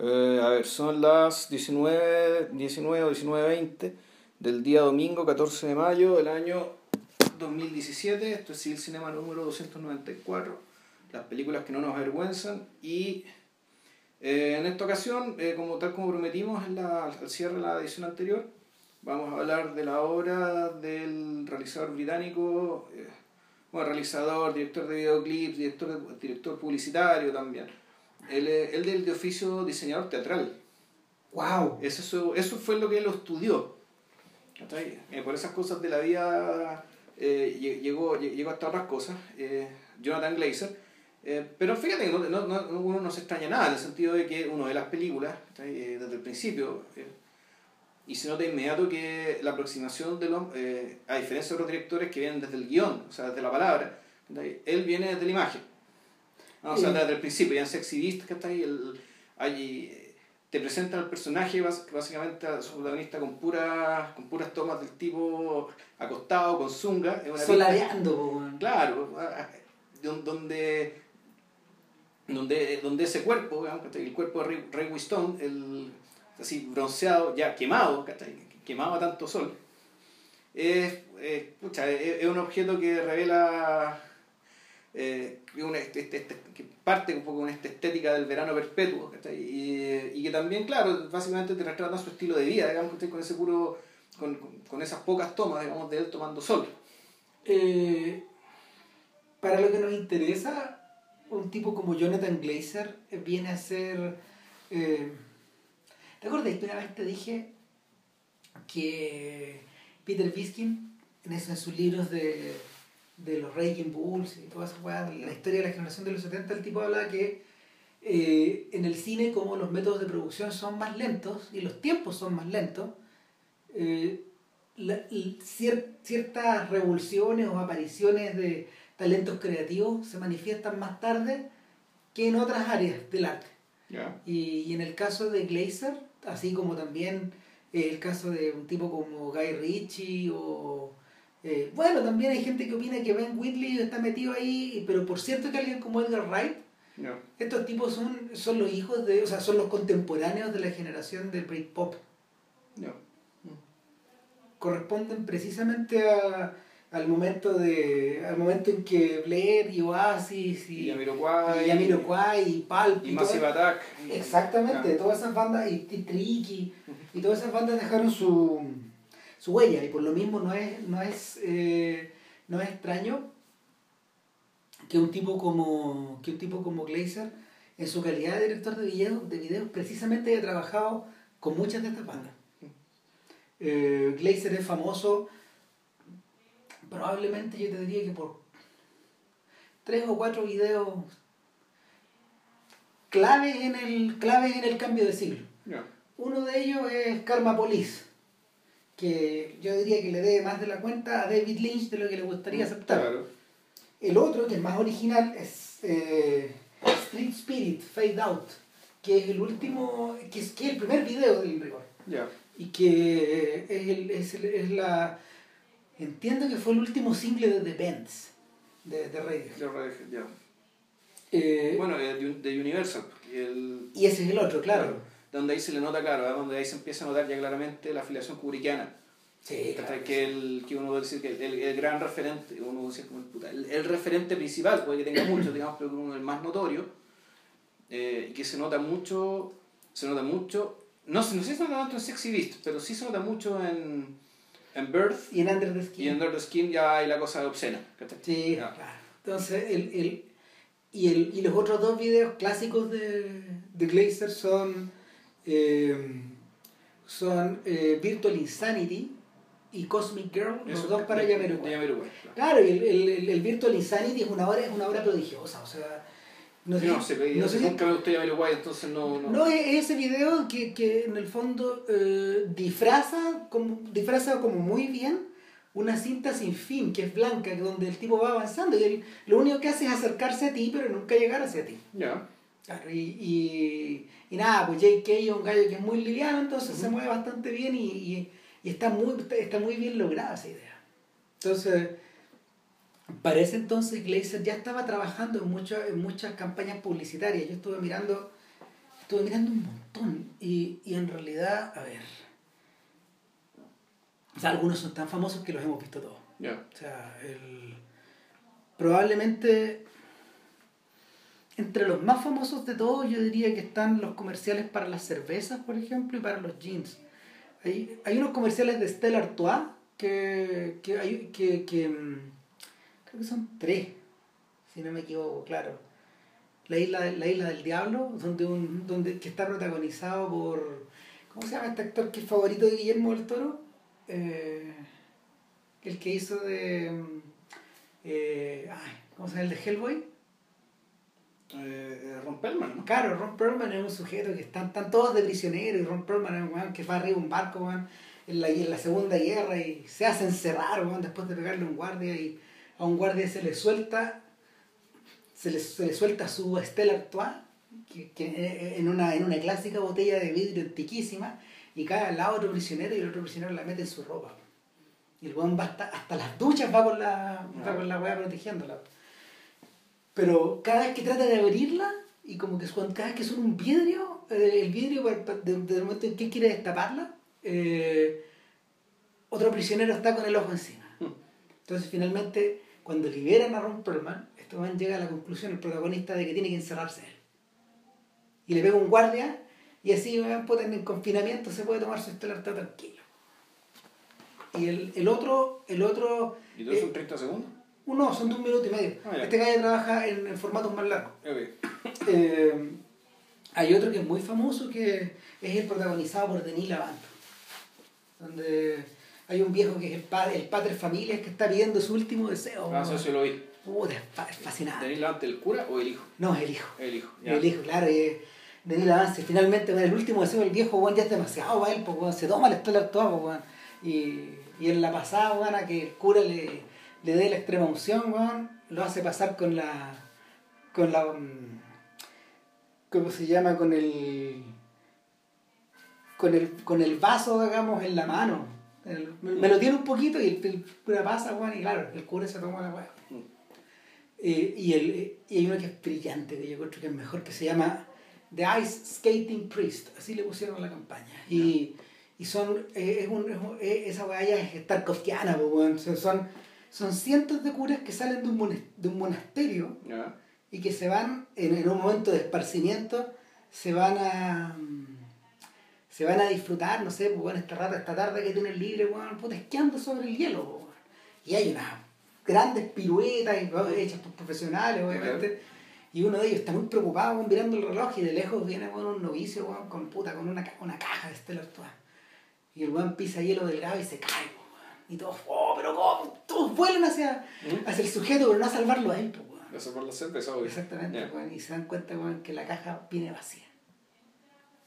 Eh, a ver, son las 19, 19 o 19.20 del día domingo 14 de mayo del año 2017. Esto es el Cinema número 294, las películas que no nos avergüenzan. Y eh, en esta ocasión, eh, como tal como prometimos en la, al cierre de la edición anterior, vamos a hablar de la obra del realizador británico, bueno, realizador, director de videoclips, director, director publicitario también él, él del de oficio diseñador teatral. ¡Wow! Eso, eso fue lo que él estudió. Eh, por esas cosas de la vida eh, llegó, llegó hasta otras cosas. Eh, Jonathan Glazer. pero fíjate, no, no, uno no se extraña nada en el sentido de que uno ve las películas desde el principio y se nota inmediato que la aproximación de los, a diferencia de otros directores que vienen desde el guion, o sea, desde la palabra, él viene desde la imagen. O sea, desde el principio, ya Sexy que está ahí, el, eh, te presentan al personaje, básicamente a su protagonista con, puras con puras tomas del tipo acostado, con zunga. Solareando, Claro, donde, donde, donde ese cuerpo, el cuerpo de Ray, Winston, el, así bronceado, ya quemado, quemado a tanto sol, es, es un objeto que revela eh, una, este, este, este, que parte un poco con esta estética del verano perpetuo, y, y, que también, claro, básicamente te retrata su estilo de vida, digamos, con ese puro, con, con, esas pocas tomas, digamos, de él tomando sol. Eh, para lo que nos interesa, un tipo como Jonathan Glazer viene a ser... Eh, ¿Te acuerdas que una vez te dije que Peter Biskin, en, en sus libros de de los Raging Bulls y toda esa weá, la historia de la generación de los 70, el tipo habla que eh, en el cine, como los métodos de producción son más lentos y los tiempos son más lentos, eh, ciertas revoluciones o apariciones de talentos creativos se manifiestan más tarde que en otras áreas del arte. Y, y, en el caso de Glazer, así como también el caso de un tipo como Guy Ritchie o eh, bueno, también hay gente que opina que Ben Whitley está metido ahí, pero por cierto que alguien como Edgar Wright, estos tipos son, son los hijos de, o sea, son los contemporáneos de la generación del Britpop. No. Corresponden precisamente a, al momento de al momento en que Blair y Oasis y, y Amiroquai y, y Pulp y, Massive Attack. Exactamente todas esas bandas y, y Tricky y todas esas bandas dejaron su su huella y por lo mismo no es, no es, eh, no es extraño que un tipo como que un tipo como Glazer en su calidad de director de videos, de videos precisamente haya trabajado con muchas de estas bandas. Eh, Glazer es famoso probablemente yo te diría que por tres o cuatro videos claves en el, clave en el cambio de siglo. Uno de ellos es Karma Police que yo diría que le debe más de la cuenta a David Lynch de lo que le gustaría mm, aceptar. El otro, que es más original, es eh, Street Spirit, Fade Out, que es el último, que es, que el primer video del rigor. Y que es, el, es, el, es, la... Entiendo que fue el último single de The Bands, de, de Radiohead. ya. Eh, bueno, de, Universal. Y, el... y ese es el otro, claro donde ahí se le nota, claro, donde ahí se empieza a notar ya claramente la afiliación kubrickiana. Sí, que, el, que uno puede decir que el, el gran referente, uno dice como puta, el, el, referente principal, puede que tenga muchos, digamos, pero uno el más notorio, eh, y que se nota mucho, se nota mucho, no, no sé si se nota tanto en Sexy Beast, pero sí se nota mucho en, en Birth. Y en Under the Skin. Y en Under the Skin ya hay la cosa obscena. Sí, claro. Entonces, el, el, y, el, y los otros dos videos clásicos de, de Glazer son Em, son eh, Virtual Insanity y Cosmic Girl, los dos para Yamiroquai. Claro, el, el, el, Virtual Insanity es una obra, es una obra prodigiosa, o sea... No sé, no, sé, no sé nunca me gustó Yamiroquai, entonces no... No, no es ese video que, que en el fondo eh, disfraza, como, disfraza como muy bien una cinta sin fin, que es blanca, donde el tipo va avanzando y él, lo único que hace es acercarse a ti, pero nunca llegar hacia ti. Ya. Claro, y, y, y, nada, pues J.K. es un gallo que es muy liviano, entonces se mueve bastante bien y, y, y, está, muy, está muy bien lograda esa idea. Entonces, para ese entonces Glazer ya estaba trabajando en, muchas en muchas campañas publicitarias. Yo estuve mirando, Estuve mirando un montón y, y en realidad, a ver. O sea, algunos son tan famosos que los hemos visto todos. O sea, el, probablemente entre los más famosos de todos yo diría que están los comerciales para las cervezas, por ejemplo, y para los jeans. Hay, hay unos comerciales de Stella Artois que, que, hay, que, que mm, creo que son tres, si no me equivoco, claro. La isla, la isla del Diablo, donde un, donde, que está protagonizado por, ¿cómo se llama este actor que es favorito de Guillermo del Toro? Eh, el que hizo de, mm, eh, ¿cómo se llama? El de Hellboy. Eh, eh, Ron Perlman. Claro, Ron Perlman es un sujeto que están, están todos de prisionero y Ron Perlman es un man que va arriba de un barco en, la, en la Segunda Guerra y se hace encerrar después de pegarle a un guardia y a un guardia se le suelta se le, se le suelta su Estela Artois que, que, eh, en, una, en una clásica botella de vidrio antiquísima y cae al lado otro prisionero y el otro prisionero la mete en su ropa. Y el weón va hasta, hasta las duchas va con la, va con la weá protegiéndola. Pero cada vez que trata de abrirla, y como que cada vez que suena un vidrio, eh, el vidrio, del momento en que quiere destaparla, eh, otro prisionero está con el ojo encima. Hmm. Entonces finalmente, cuando liberan a Ron Perlman, esto llega a la conclusión, el protagonista, de que tiene que encerrarse él. Y le pega un guardia, y así en el confinamiento se puede tomar su estelar tranquilo. Y el, el otro, el otro... ¿Y todo son 30 segundos? Uno, son de un minuto y medio. Ah, este calle trabaja en, en, formatos más largos. Eh, hay otro que es muy famoso que es el protagonizado por Denis Lavant. Donde hay un viejo que es el padre, el padre familia que está pidiendo su último deseo. Ah, eso sí lo vi. es fascinante. ¿Denis Lavant el cura o el hijo? No, el hijo. El hijo. El hijo, claro. Denis Lavant, finalmente, el último deseo del viejo, bueno, ya es demasiado para él, pues, se toma la estela todo, y, y en la pasada, bueno, que el cura le le dé la extrema unción, weón, lo hace pasar con la. con la. Mm, ¿Cómo se llama? Con el. con el, con el vaso, digamos, en la mano. me lo tiene un poquito y el, cura pasa, weón, y claro, el cura se toma la weón. Eh, y, el, y hay uno que es brillante, que yo creo que es mejor, que se llama The Ice Skating Priest, así le pusieron la campaña. Y, y son, eh, es un, es, esa weá ya es Tarkovskiana, weón. son son cientos de curas que salen de un, de un monasterio y que se van, en, un momento de esparcimiento, se van a se van a disfrutar, no sé, pues bueno, esta rata, esta tarde que tienen libre, bueno, pues, esquiando sobre el hielo. Y hay unas grandes piruetas hechas por profesionales, obviamente. Y uno de ellos está muy preocupado mirando el reloj y de lejos viene un novicio con puta, con una, una caja de Stellar Y el weón pisa hielo delgado y se cae. Y todos, oh, pero ¿cómo? Todos vuelan hacia, ¿Mm? hacia el sujeto, pero no a salvarlo a él. Pues, a la cerveza, obvio. Exactamente, y se dan cuenta que la caja viene vacía.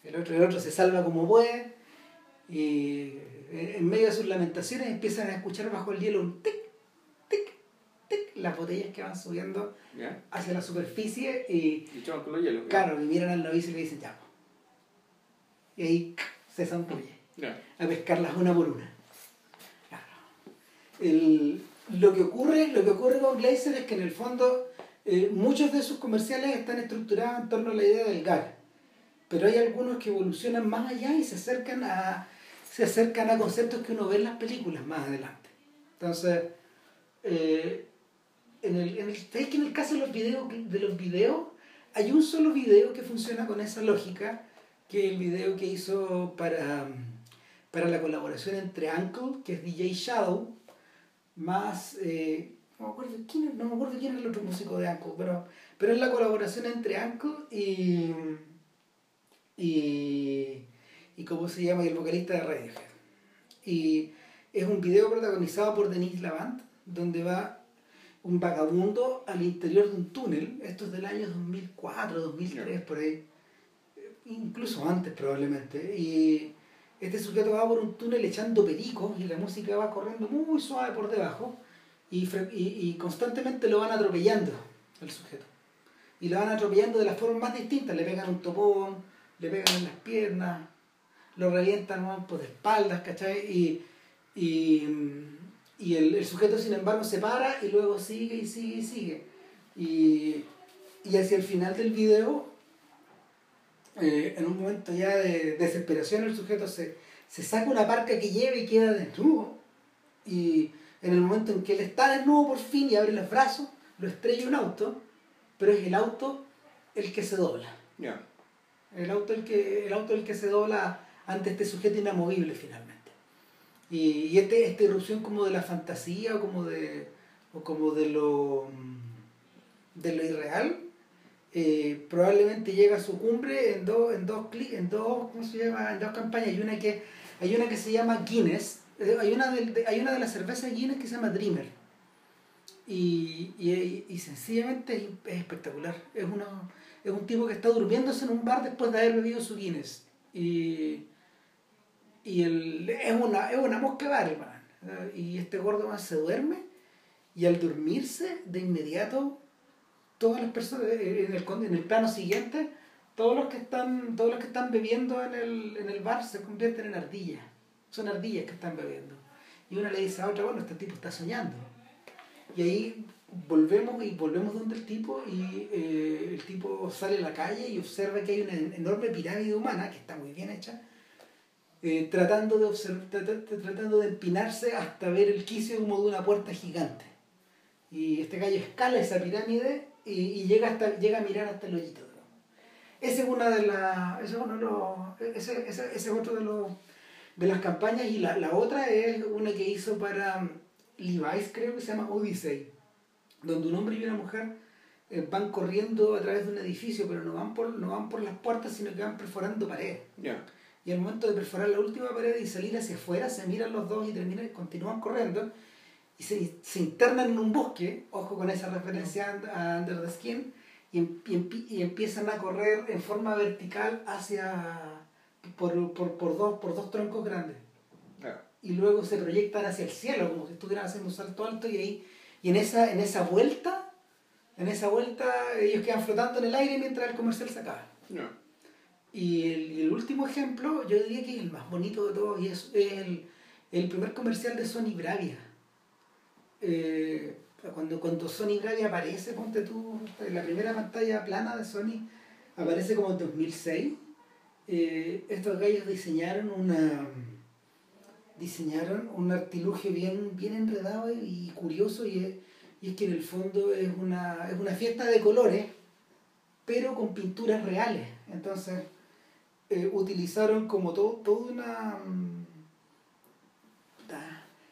El otro, el otro se salva como puede y eh, en medio de sus lamentaciones empiezan a escuchar bajo el hielo un tic, tic, tic, las botellas que van subiendo hacia la superficie y, y con los hielos. Claro, y miran al novicio y le dicen ya. Y ahí se zampulle a pescarlas una por una el, lo, que ocurre, lo que ocurre con Glazer es que en el fondo eh, muchos de sus comerciales están estructurados en torno a la idea del gag, pero hay algunos que evolucionan más allá y se acercan a, se acercan a conceptos que uno ve en las películas más adelante. Entonces, eh, en el, en el, que en el caso de los videos, de los videos hay un solo video que funciona con esa lógica, que es el video que hizo para, para la colaboración entre Uncle, que es DJ Shadow, más, eh, no, me acuerdo quién, no me acuerdo quién es el otro músico de Anko, pero, pero es la colaboración entre Anko y, y, y ¿cómo se llama? el vocalista de Radiohead. Y es un video protagonizado por Denise Lavant, donde va un vagabundo al interior de un túnel, esto es del año 2004, 2003, por ahí, incluso antes probablemente, y este sujeto va por un túnel echando pericos y la música va corriendo muy suave por debajo y, y, constantemente lo van atropellando el sujeto. Y lo van atropellando de las formas más distintas. Le pegan un topón, le pegan en las piernas, lo revientan por de espaldas, ¿cachai? Y, y, el, sujeto, sin embargo, se para y luego sigue y sigue y sigue. Y, y hacia el final del video eh, en un momento ya de desesperación el sujeto se, se saca una parca que lleva y queda desnudo. Y en el momento en que él está desnudo por fin y abre los brazos, lo estrella un auto, pero es el auto el que se dobla. El auto el que, el auto el que se dobla ante este sujeto inamovible finalmente. Y, y este, esta irrupción como de la fantasía o como de, o como de lo de lo irreal, eh, probablemente llega a su cumbre en dos, en dos en dos, ¿cómo se llama? En dos campañas. Hay una que, hay una que se llama Guinness, eh, hay una de, hay una de las cervezas Guinness que se llama Dreamer. Y, y, y sencillamente es, espectacular. Es, uno, es un tipo que está durmiéndose en un bar después de haber bebido su Guinness. Y, y el, es, una, es una mosca bar, Y este gordo se duerme y al dormirse de inmediato todas las personas eh, en el, en el plano siguiente, todos los que están, todos los que están bebiendo en el, en el bar se convierten en ardillas. Son ardillas que están bebiendo. Y una le dice a otra, bueno, este tipo está soñando. Y ahí volvemos y volvemos donde el tipo y eh, el tipo sale a la calle y observa que hay una enorme pirámide humana que está muy bien hecha eh, tratando de observar, tratando de empinarse hasta ver el quicio como de una puerta gigante y este gallo escala esa pirámide y, llega, hasta, llega a mirar hasta el hoyito. Ese es una de las, ese es uno de los, ese, ese, es otro de los de las campañas y la, la otra es una que hizo para Levi's, creo que se llama Odyssey, donde un hombre y una mujer eh, van corriendo a través de un edificio, pero no van por, no van por las puertas, sino que van perforando paredes. Y al momento de perforar la última pared y salir hacia afuera, se miran los dos y terminan, continúan corriendo y se, se, internan en un bosque, ojo con esa referencia a Under the Skin, y, y, empiezan a correr en forma vertical hacia por, por, por, dos, por dos troncos grandes. Y luego se proyectan hacia el cielo, como si estuvieran haciendo un salto alto, y ahí, y en esa, en esa vuelta, en esa vuelta ellos quedan flotando en el aire mientras el comercial se acaba. Y, el, y el, último ejemplo, yo diría que es el más bonito de todos, y es el, el primer comercial de Sony Bravia eh, cuando, cuando Sony Bravia aparece, ponte tú, la primera pantalla plana de Sony, aparece como en 2006, eh, estos gallos diseñaron una diseñaron un artilugio bien, bien enredado y curioso y es, y es que en el fondo es una, es una fiesta de colores pero con pinturas reales. Entonces eh, utilizaron como todo, toda una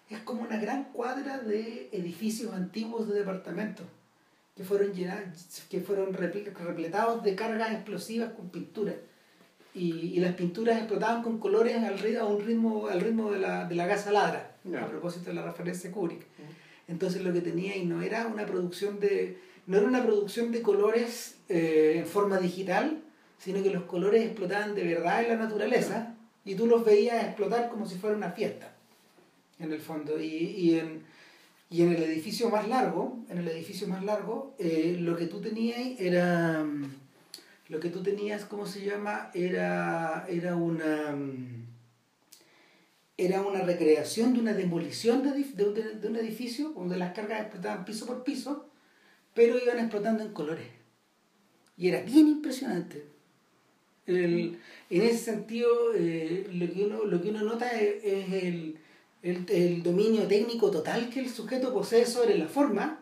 es como una gran cuadra de edificios antiguos de departamentos que fueron llenados, que fueron repletados de cargas explosivas con pintura. Y, y, las pinturas explotaban con colores al, a un ritmo, al ritmo de la, de la gasa ladra, a propósito de la referencia Kubrick. Entonces lo que tenía y no era una producción de, no era una producción de colores eh, en forma digital, sino que los colores explotaban de verdad en la naturaleza y tú los veías explotar como si fuera una fiesta en el fondo. Y, y, en, y en el edificio más largo, en el edificio más largo, eh, lo que tú tenías era, lo que tú tenías, ¿cómo se llama? Era, era una era una recreación de una demolición de, de, de, un edificio donde las cargas explotaban piso por piso, pero iban explotando en colores. Y era bien impresionante. El, en ese sentido, eh, lo, que uno, lo que uno nota es el, el, el, dominio técnico total que el sujeto posee sobre la forma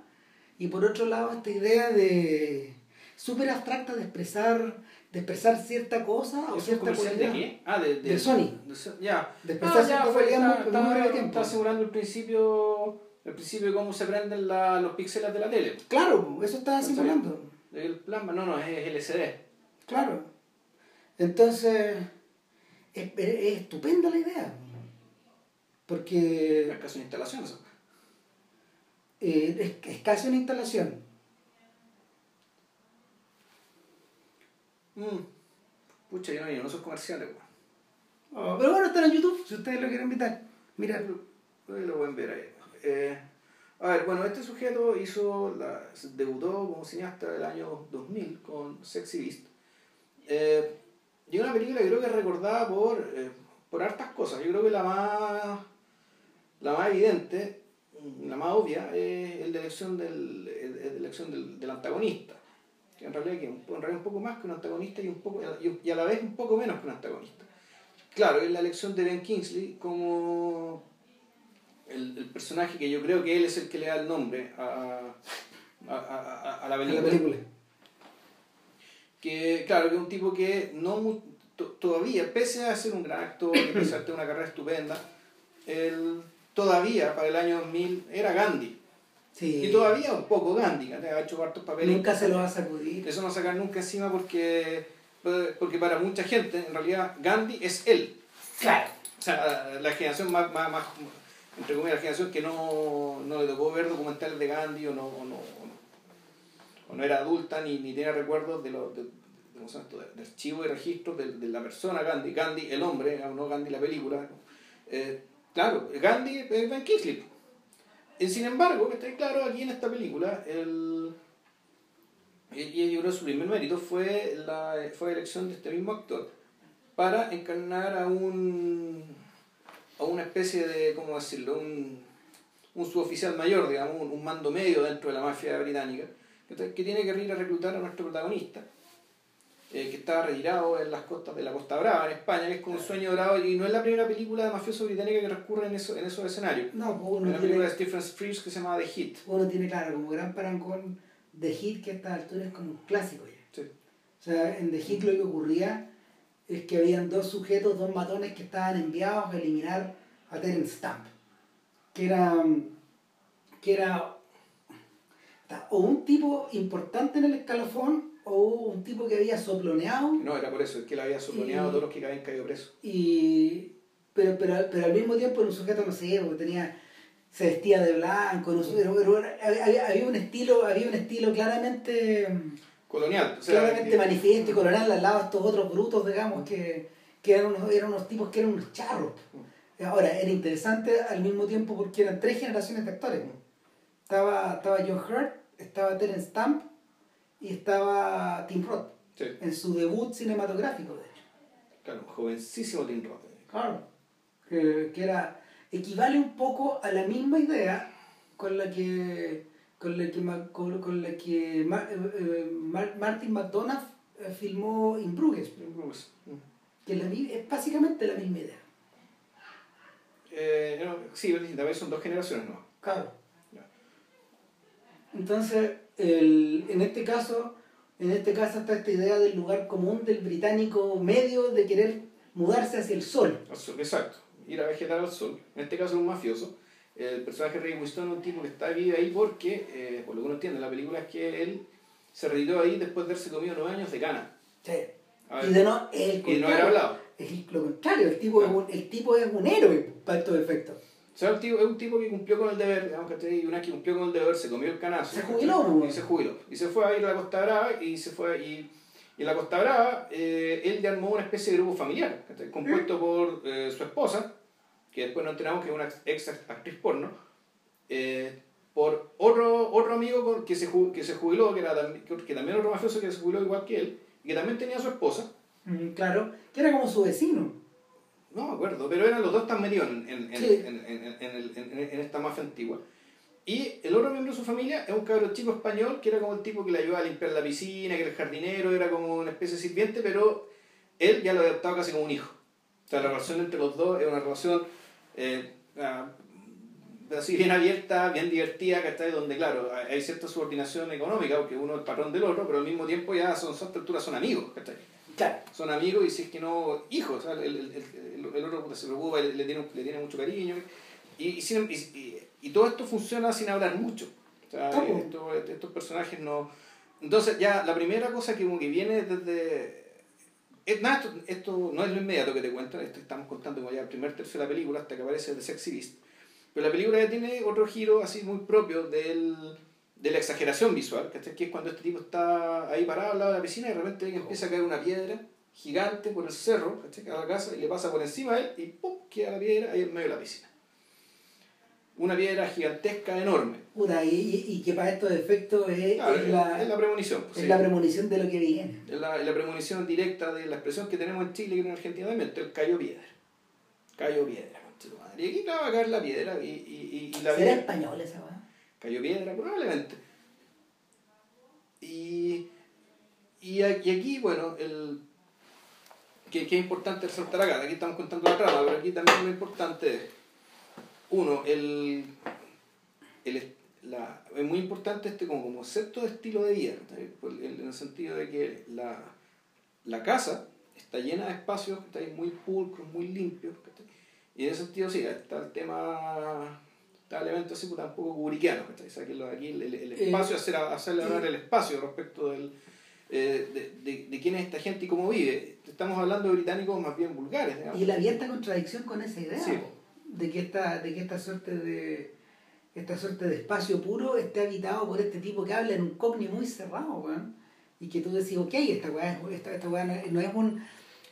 y por otro lado esta idea de súper abstracta de expresar de expresar cierta cosa o cierta cualidad. ¿De qué? Ah, de, de, Sony. ya. De expresar ah, cierta cualidad está, está, asegurando el principio el principio de cómo se prenden la, los píxeles de la tele. Claro, eso está simulando. El plasma, no, no, es LCD. Claro. Entonces, es, es estupenda la idea. Porque... Es casi una instalación eso. Eh, es, es, casi una instalación. Mm. Pucha, yo no, yo no soy comerciales, oh, pero bueno, está en YouTube, si ustedes lo quieren invitar. Mira. Lo, lo pueden ver ahí. Eh, a ver, bueno, este sujeto hizo la, debutó como cineasta del año 2000 con Sexy Beast. Eh, y una película que creo que es recordada por, eh, por hartas cosas. Yo creo que la más la más evidente, la más obvia, es el de elección del, el de elección del, del antagonista. que en realidad, en realidad un poco más que un antagonista y, un poco, y a la vez un poco menos que un antagonista. Claro, es la elección de Ben Kingsley como el, el, personaje que yo creo que él es el que le da el nombre a, a, a, a la, película. la película. Que, claro, que es un tipo que no todavía, pese a ser un gran actor, pese a tener una carrera estupenda, él todavía para el año 2000 era Gandhi. Y todavía un poco Gandhi, ha hecho hartos papeles. Nunca se lo va a sacudir. Eso no sacar nunca encima porque, porque para mucha gente, en realidad, Gandhi es él. Claro. O sea, la generación más, más, más entre comillas, la generación que no, no, le tocó ver documentales de Gandhi o no, o no, o no era adulta ni, ni tenía recuerdos de, los de, de, archivos y registros de, de, la persona Gandhi, Gandhi el hombre, no Gandhi la película. Eh, claro, Gandhi es Ben Kingsley. Eh, sin embargo, que está claro, aquí en esta película, el, y yo creo que su primer mérito fue la, fue elección de este mismo actor para encarnar a un a una especie de, ¿cómo decirlo?, un, un suboficial mayor, digamos, un, mando medio dentro de la mafia británica, que, tiene que ir a reclutar a nuestro protagonista, eh, que estaba retirado en las costas de la Costa Brava, en España, que es como un sueño dorado, y no es la primera película de mafioso británica que recurre en, eso, en esos escenarios. No, pues una película de Stephen Frears que se llama The Hit. Uno tiene claro, como gran parangón, The Hit, que a esta altura es como un clásico ya. Sí. O sea, en The Hit lo que ocurría es que habían dos sujetos, dos matones que estaban enviados a eliminar a Terence Stamp, que era, que era o un tipo importante en el escalafón o un tipo que había soploneado. No, era por eso, es que él había soploneado a todos los que habían caído presos. Y, pero, pero, pero al mismo tiempo era un sujeto, no sé, porque tenía se vestía de blanco, no sé, había, había, un estilo, había un estilo claramente colonial. O sea, claramente manifiesto y colonial al lado de estos otros brutos, digamos, que, que eran, unos, eran unos tipos que eran unos charros. Ahora, era interesante al mismo tiempo porque eran tres generaciones de actores. Estaba, estaba John Hurt, estaba Terence Stamp y estaba Tim Roth. En su debut cinematográfico, de hecho. Claro, jovencísimo Tim Roth. Claro. Que, que era. equivale un poco a la misma idea con la que con la que, con, la que eh, eh, Martin McDonough eh, filmó In Bruges. Que es básicamente la misma idea. Eh, sí, vez son dos generaciones, ¿no? Claro. Entonces, el, en este caso, en este caso está esta idea del lugar común del británico medio de querer mudarse hacia el sol. Exacto, ir a vegetar al sol. En este caso es un mafioso el personaje de Ray Winston es un tipo que está vivo ahí porque, eh, por lo que uno entiende, la película es que él se retiró ahí después de haberse comido nueve años de cana. Sí. y de no, el y no era hablado. Es lo contrario, el tipo, es un, el tipo es un héroe para estos efectos. O sea, es un tipo que cumplió con el deber, digamos que y una vez que cumplió con el deber se comió el canazo. Se jubiló, Y se jubiló. Y se fue a ir a la Costa Brava y se fue y, y en la Costa Brava eh, él ya armó una especie de grupo familiar, compuesto por eh, su esposa, que después nos enteramos que es una ex actriz porno, eh, por otro, otro amigo que se, que se jubiló, que, era, que también otro mafioso que se jubiló igual que él, y que también tenía a su esposa. Mm, claro, que era como su vecino. No me acuerdo, pero eran los dos tan metidos en, en, en, en, esta mafia antigua. Y el otro miembro de su familia es un cabrón chico español que era como el tipo que le ayudaba a limpiar la piscina, que era el jardinero, era como una especie de sirviente, pero él ya lo adoptado casi como un hijo. O sea, la relación entre los dos es una relación eh, ah, así bien abierta, bien divertida, que está donde, claro, hay cierta subordinación económica, porque uno es patrón del otro, pero al mismo tiempo ya son, son alturas son amigos, Claro. Son amigos y si es que no, hijos, el, el, el, el, otro se preocupa, le, le, tiene, le tiene mucho cariño. Y, y, y, todo esto funciona sin hablar mucho. O sea, estos personajes no... Entonces ya la primera cosa que, que viene desde esto, esto, no es lo inmediato que te cuentan, esto estamos contando como ya el primer tercio de la película hasta que aparece The Sexy Beast. Pero la película ya tiene otro giro así muy propio del, de la exageración visual, que es cuando este tipo está ahí parado al lado de la piscina y de repente empieza a caer una piedra gigante por el cerro, a la casa y le pasa por encima a él y ¡pum! queda la piedra ahí en medio de la piscina una piedra gigantesca, enorme. y, y, que para estos efectos es, la, es la premonición. Pues, es la premonición de lo que viene. Es la, la, premonición directa de la expresión que tenemos en Chile y en Argentina también, el callo piedra. Callo piedra, madre. Y aquí va a caer la piedra y, y, y la ¿Será español esa Callo piedra, probablemente. Y y, aquí, bueno, el, que, es importante resaltar acá, aquí estamos contando la trama, pero aquí también lo importante es, uno, el, el, la, es muy importante este como concepto de estilo de vida, en el sentido de que la, la casa está llena de espacios muy pulcros, muy limpios, y en ese sentido sí, está el tema está el evento así pues, un poco curiquiano, aquí el, el, el eh, espacio, hacer, hacerle hablar el espacio respecto del, eh, de, de, de, quién es esta gente y cómo vive. Estamos hablando de británicos más bien vulgares. Y la abierta contradicción con esa idea, de, que esta, de que esta suerte de esta suerte de espacio puro esté habitado por este tipo que habla en un cogni muy cerrado, y que tú decís, ok, esta weá, esta, esta no es un...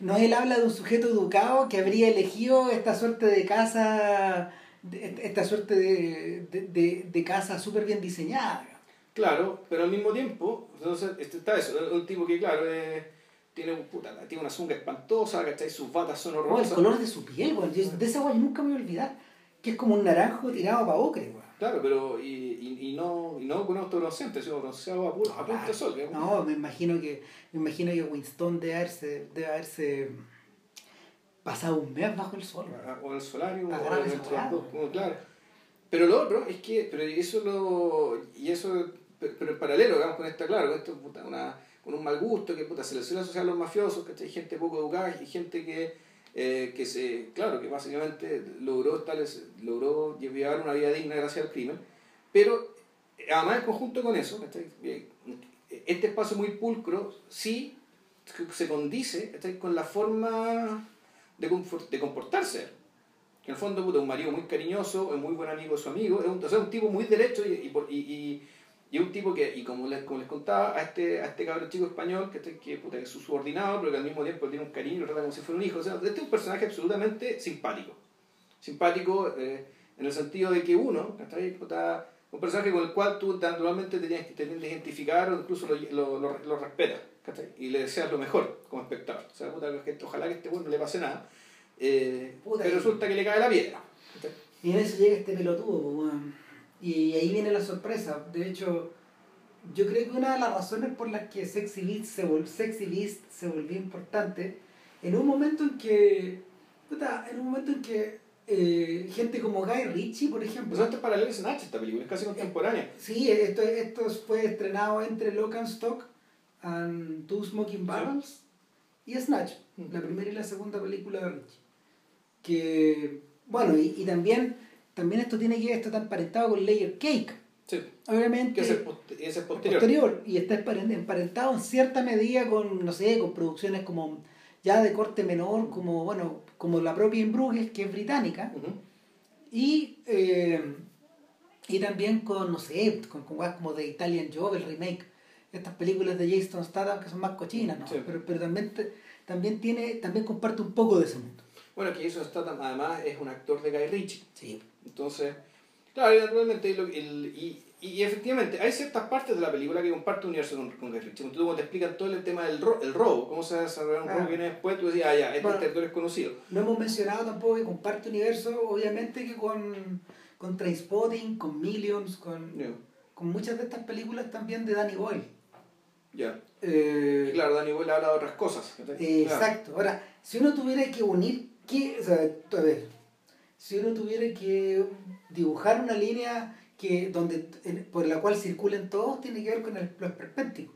No él habla de un sujeto educado que habría elegido esta suerte de casa esta suerte de, de, de casa súper bien diseñada. Claro, pero al mismo tiempo, entonces este, está eso, un tipo que, claro, tiene, puta, tiene una zunga espantosa, ¿cachai? Sus batas son horrorosas. el color de su piel, de esa guay nunca me voy a olvidar, que es como un naranjo tirado para ocre, Claro, pero y, y, y, no, y no con autobronceante, sino bronceado a, a punto de sol. No, me imagino que, me imagino que Winston debe haberse, debe haberse pasado un mes bajo el sol. O en el solario, o claro. Pero lo otro es que, pero eso lo, y eso, pero, en paralelo, digamos, con esta, claro, esto puta, una, con un mal gusto, que puta, se les suele asociar a los mafiosos, que hay gente poco educada y gente que, eh, que se, claro, que básicamente logró, tales, logró llevar una vida digna gracias al crimen, pero además en conjunto con eso, este espacio muy pulcro sí se condice con la forma de, de comportarse. En el fondo, puta, un marido muy cariñoso, es muy buen amigo de su amigo, es un, o sea, un tipo muy derecho y, y, y, y, un tipo que, y como les, como les contaba, a este, a este cabrón chico español, que, que, puta, que es su subordinado, pero que al mismo tiempo tiene un cariño, lo trata como si fuera un hijo. O sea, este es un personaje absolutamente simpático. Simpático eh, en el sentido de que uno, puta, un personaje con el cual tú naturalmente te tienes, te tienes que identificar o incluso lo, lo, lo, lo respetas y le deseas lo mejor como espectador. O sea, puta, ojalá que este bueno no le pase nada. Eh, pero resulta que le cae la piedra. Y en eso llega este pelotudo, y ahí viene la sorpresa. De hecho, yo creo que una de las razones por las que Sexy Beast se, vol Sexy Beast se volvió importante, en un momento en que, puta, en un momento en que eh, gente como Guy Ritchie, por ejemplo. Pues esto es paralelo Snatch, esta película, es casi contemporánea. sí, esto, esto fue estrenado entre Lock and Stock and Two Smoking Barrels y Snatch, la primera y la segunda película de Richie. Que, bueno, y, y también, también esto tiene que está emparentado con Layer Cake. Sí. Obviamente. Que es, el posterior. Y está emparentado en cierta medida con, no sé, con producciones como ya de corte menor, como, bueno, como la propia Inbruges, que es británica. Y, eh, y también con, no sé, con, con como de Italian Job, el remake estas películas de Jason Statham que son más cochinas, ¿no? Pero, pero también, también, tiene, también comparte un poco de ese mundo. Bueno, que Jason Statham además es un actor de Guy Ritchie. Sí. Entonces, claro, naturalmente, el, y, y, efectivamente, hay ciertas partes de la película que comparte un universo con, con Guy Ritchie. Entonces, cuando te explican todo el tema del el robo, cómo se desarrolla un robo que viene después, tú decías, ah, ya, este, actor es conocido. No hemos mencionado tampoco que comparte universo, obviamente, que con, con Trainspotting, con Millions, con, con muchas de estas películas también de Danny Boyle. Ya. Eh, claro, Dani Boyle habla de otras cosas. exacto. Ahora, si uno tuviera que unir, ¿qué? O sea, a ver, si uno tuviera que dibujar una línea que donde por la cual circulen todos, tiene que ver con el, los perpénticos.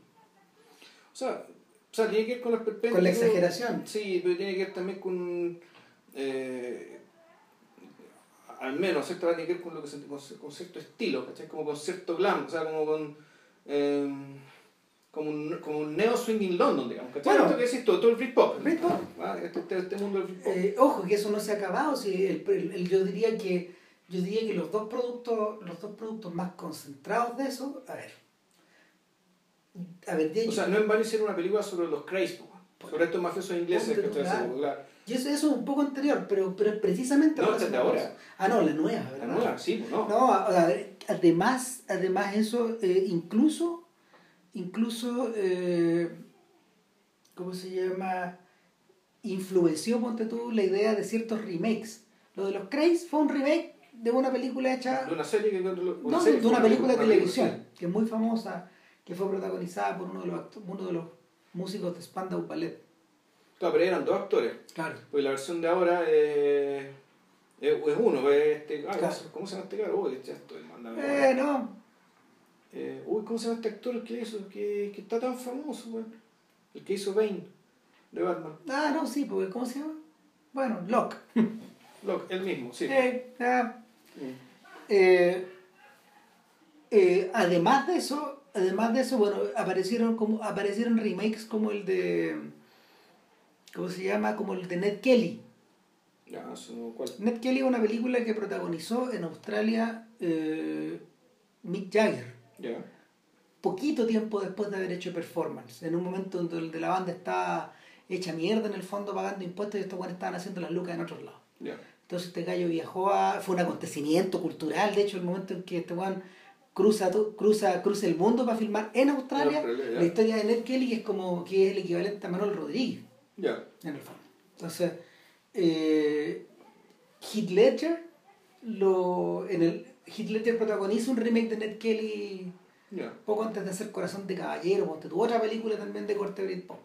O sea, o sea, tiene que ver con los perpénticos. Con la exageración. Sí, pero tiene que ver también con. Eh, al menos, ¿cierto? Tiene que ver con, lo que, con, cierto estilo, ¿cachai? Como con cierto glam, o sea, como con. Eh, como un, como un neo swinging London, digamos. Bueno, esto que decís todo, todo el Britpop. Britpop. ¿Ah? Este, este, este, mundo del Britpop. Eh, ojo, que eso no se ha acabado. Si el, el, yo diría que yo diría que los dos productos los dos productos más concentrados de eso, a ver. A ver, de hecho, o sea, no en vano hicieron una película sobre los Crazy, sobre estos mafiosos ingleses que estoy haciendo, claro. Y eso, eso es un poco anterior, pero, pero precisamente... No, de ahora. Ah, no, la nueva, ¿verdad? La nueva, sí, pues no. No, además, además eso, eh, incluso incluso, eh, ¿cómo se llama? Influenció, ponte tú, la idea de ciertos remakes. Lo de los Craze fue un remake de una película hecha... De una serie que... no, de una película de televisión, que es muy famosa, que fue protagonizada por uno de los, uno de los músicos de Spandau Ballet. Claro, pero eran dos actores. Claro. Pues la versión de ahora eh, es, uno, es este. Ah, ¿cómo, se llama este caro? Uy, ya estoy mandando. Eh, no. Eh, uy, ¿cómo se llama este actor que hizo? Que, que está tan famoso, güey. El que hizo Bane de Batman. Ah, no, sí, porque ¿cómo se llama? Bueno, Locke. Locke, el mismo, sí. Eh, ah. eh, eh, además de eso, además de eso, bueno, aparecieron como aparecieron remakes como el de ¿cómo se llama? como el de Ned Kelly. Ned Kelly es una película que protagonizó en Australia eh, Mick Jagger. Poquito tiempo después de haber hecho performance, en un momento donde la banda está hecha mierda en el fondo pagando impuestos y estos buenos estaban haciendo las lucas en otros lados. Entonces este gallo viajó a... fue un acontecimiento cultural, de hecho, el momento en que este Juan cruza, cruza, cruza el mundo para filmar en Australia, la historia de Ned Kelly, que es como que es el equivalente a Manuel Rodríguez. Ya. En el fondo. Entonces, eh, Heath Ledger, lo, en el, Heath Ledger protagoniza un remake de Ned Kelly poco antes de hacer Corazón de Caballero, tu otra película también de corte Britpop.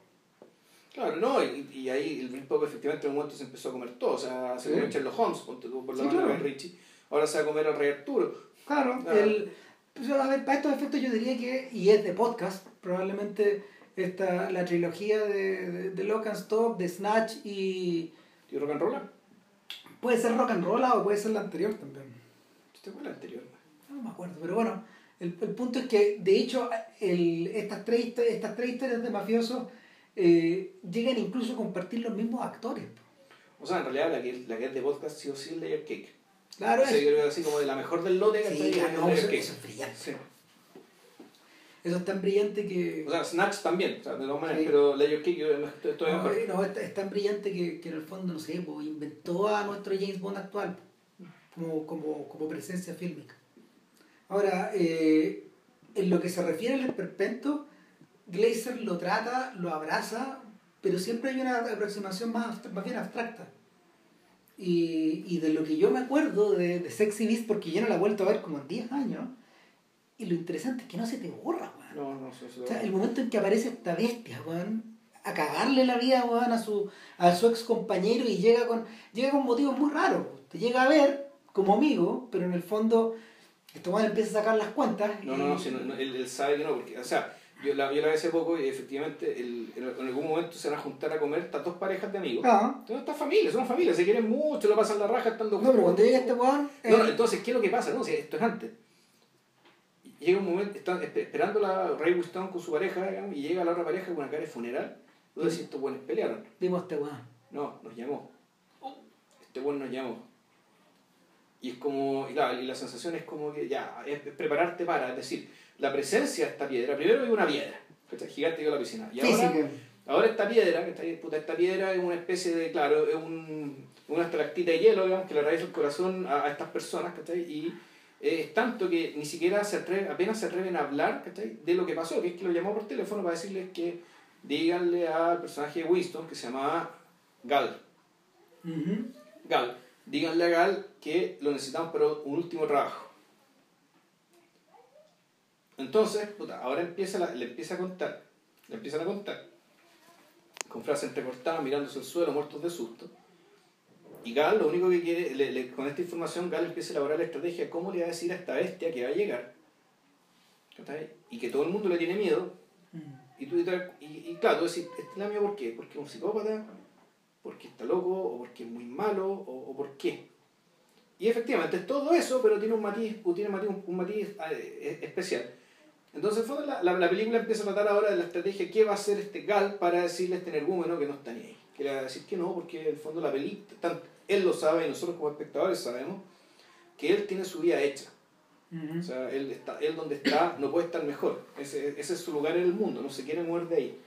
Claro, no, y, y ahí el Britpop efectivamente en un momento se empezó a comer todo, o sea, se comió Sherlock Holmes, ponte tú por la mano de Richie, ahora se va a comer al Rey Arturo. Claro, ah. el, pues, a ver, para estos efectos yo diría que, y es de podcast, probablemente esta, la trilogía de, de, de Lock and Stop, de Snatch y... ¿Y Rock and Roll? Puede ser Rock and Roll o puede ser la anterior también. ¿Este fue la anterior? No me acuerdo, pero bueno, el, el punto es que de hecho el, estas, tres, estas tres historias de mafiosos eh, llegan incluso a compartir los mismos actores. O sea, en realidad la que, la que es de podcast sí o sí es Layer Cake. Claro, es. creo así como de la mejor del lote que sí, claro, eso, eso, es brillante. Eso es tan brillante que. O sea, Snatch también, o sea, de todas maneras, pero Layer Cake yo estoy no, mejor. No, es, tan brillante que, que, en el fondo, no sé, pues, inventó a nuestro James Bond actual como, como, como presencia fílmica. Ahora, eh, en lo que se refiere al esperpento, Glazer lo trata, lo abraza, pero siempre hay una aproximación más, más bien abstracta. Y, y de lo que yo me acuerdo de, de Sexy Beast, porque yo no la he vuelto a ver como en 10 años, y lo interesante es que no se te borra, weón. No, no, eso, O sea, el momento en que aparece esta bestia, weón, a cagarle la vida, weón, a su, a su ex compañero y llega con, llega con motivos muy raros. Te llega a ver como amigo, pero en el fondo, este weón empieza a sacar las cuentas. No, no, no, si no, él, él, sabe que no, porque, o sea, yo la vi la hace poco y efectivamente el, en algún momento se van a juntar a comer estas dos parejas de amigos. Ah. Entonces estas familias, son familias, se quieren mucho, lo pasan la raja estando juntos. No, pero cuando llega este weón... No, no, entonces, ¿qué es lo que pasa? No, si esto es antes. Llega un momento, están esperando la Ray Winston con su pareja, digamos, y llega la otra pareja con una cara de funeral. Decís, estos buenos pelearon. Vimos este weón. No, nos llamó. Este weón nos llamó. Y es como, y, claro, y la sensación es como que ya, es prepararte para, es decir, la presencia de esta piedra, primero hay una piedra, está gigante de la piscina. Y ahora, ahora esta piedra, que puta, esta piedra es una especie de, claro, es un, una estalactita de hielo, digamos, que le atraviesa el corazón a, estas personas, ¿cachai? Y es tanto que ni siquiera se atreven, apenas se atreven a hablar, ¿cachai? De lo que pasó, que es que lo llamó por teléfono para decirles que díganle al personaje de Winston, que se llamaba Gal. Gal. Díganle a Gal que lo necesitamos para un último trabajo. Entonces, puta, ahora empieza le empieza a contar, le empiezan a contar, con frases entrecortadas, mirándose el suelo, muertos de susto. Y Gal lo único que quiere, con esta información, Gal empieza a elaborar la estrategia de cómo le va a decir a esta bestia que va a llegar. Y que todo el mundo le tiene miedo. Mm. Y, tú, y, y, claro, tú decís, ¿este la mía por qué? ¿Porque es un psicópata? ¿Porque está loco? ¿O porque es muy malo? ¿O, o por qué? Y efectivamente es todo eso, pero tiene un matiz, tiene un matiz, un matiz eh, especial. Entonces la, la, la, película empieza a tratar ahora de la estrategia qué va a hacer este Gal para decirle a este energúmeno que no está ni ahí. Que le va a decir que no, porque en el fondo la película, él lo sabe y nosotros como espectadores sabemos que él tiene su vida hecha. O sea, él, está, él donde está no puede estar mejor. Ese, ese es su lugar en el mundo, no se quiere mover de ahí.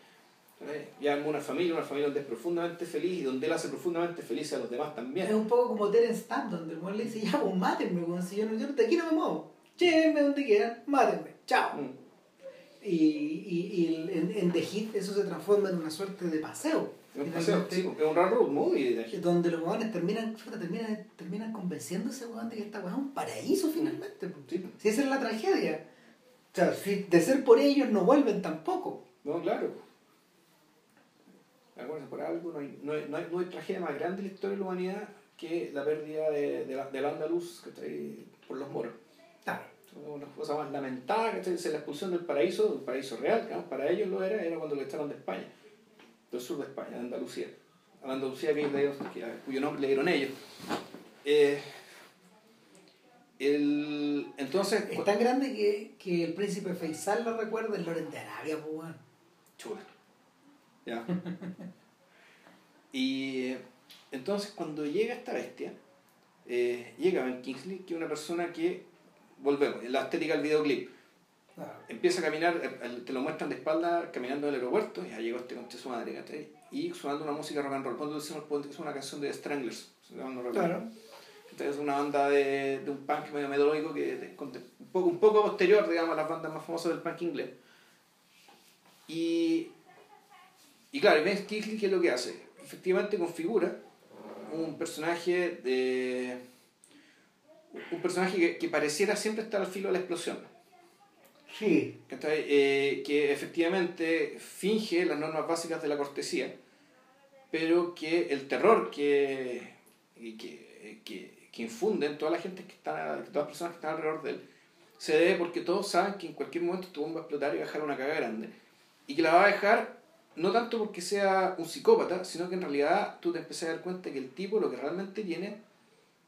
Ya armó una familia, una familia donde es profundamente feliz y donde él hace profundamente feliz a los demás también. Es un poco como Terence Stamp, donde el le dice, ya, pues mátenme, si yo, no, yo de aquí no me muevo. Llévenme donde quieran, mátenme, chao. Mm. Y, y, y en, en, The Hit eso se transforma en una suerte de paseo. Un paseo, sí, es un raro muy Donde los huevones terminan, terminan, terminan convenciéndose de que esta hueá es un paraíso finalmente. Sí. Si esa es la tragedia. O sea, si de ser por ellos no vuelven tampoco. No, claro. Acuérdense, por algo, no hay, no, hay, no, hay, no hay tragedia más grande en la historia de la humanidad que la pérdida de, de la, del andaluz por los moros. Claro. Una cosa más lamentada, que es la expulsión del paraíso, del paraíso real, para ellos lo era, era cuando lo echaron de España, del sur de España, de Andalucía. A la Andalucía que, que, cuyo nombre le dieron ellos. Eh, el, entonces, es tan grande que, que el príncipe Faisal lo recuerda el Loren de Arabia, pues Chula. Ya. y entonces cuando llega esta bestia, eh, llega Ben Kingsley, que es una persona que, volvemos, en la estética del videoclip, empieza a caminar, eh, te lo muestran de espalda caminando del aeropuerto, y ya llegó este conche su madre, y sonando una música rock and roll. Cuando decimos es una canción de Stranglers, claro. Entonces es una banda de, de un punk medio melódico que un, poco, un poco posterior, digamos, a las bandas más famosas del punk inglés. Y, y claro, Ben Kingsley, ¿qué es lo que hace? Efectivamente configura un personaje de un personaje que, pareciera siempre estar al filo de la explosión. Sí. Eh, que efectivamente finge las normas básicas de la cortesía, pero que el terror que, que, que, que infunde en toda la gente que está, todas las personas que están alrededor de él, se debe porque todos saben que en cualquier momento tu bomba va a explotar y va a dejar una caga grande. Y que la va a dejar no tanto porque sea un psicópata, sino que en realidad tú te empiezas a dar cuenta que el tipo lo que realmente tiene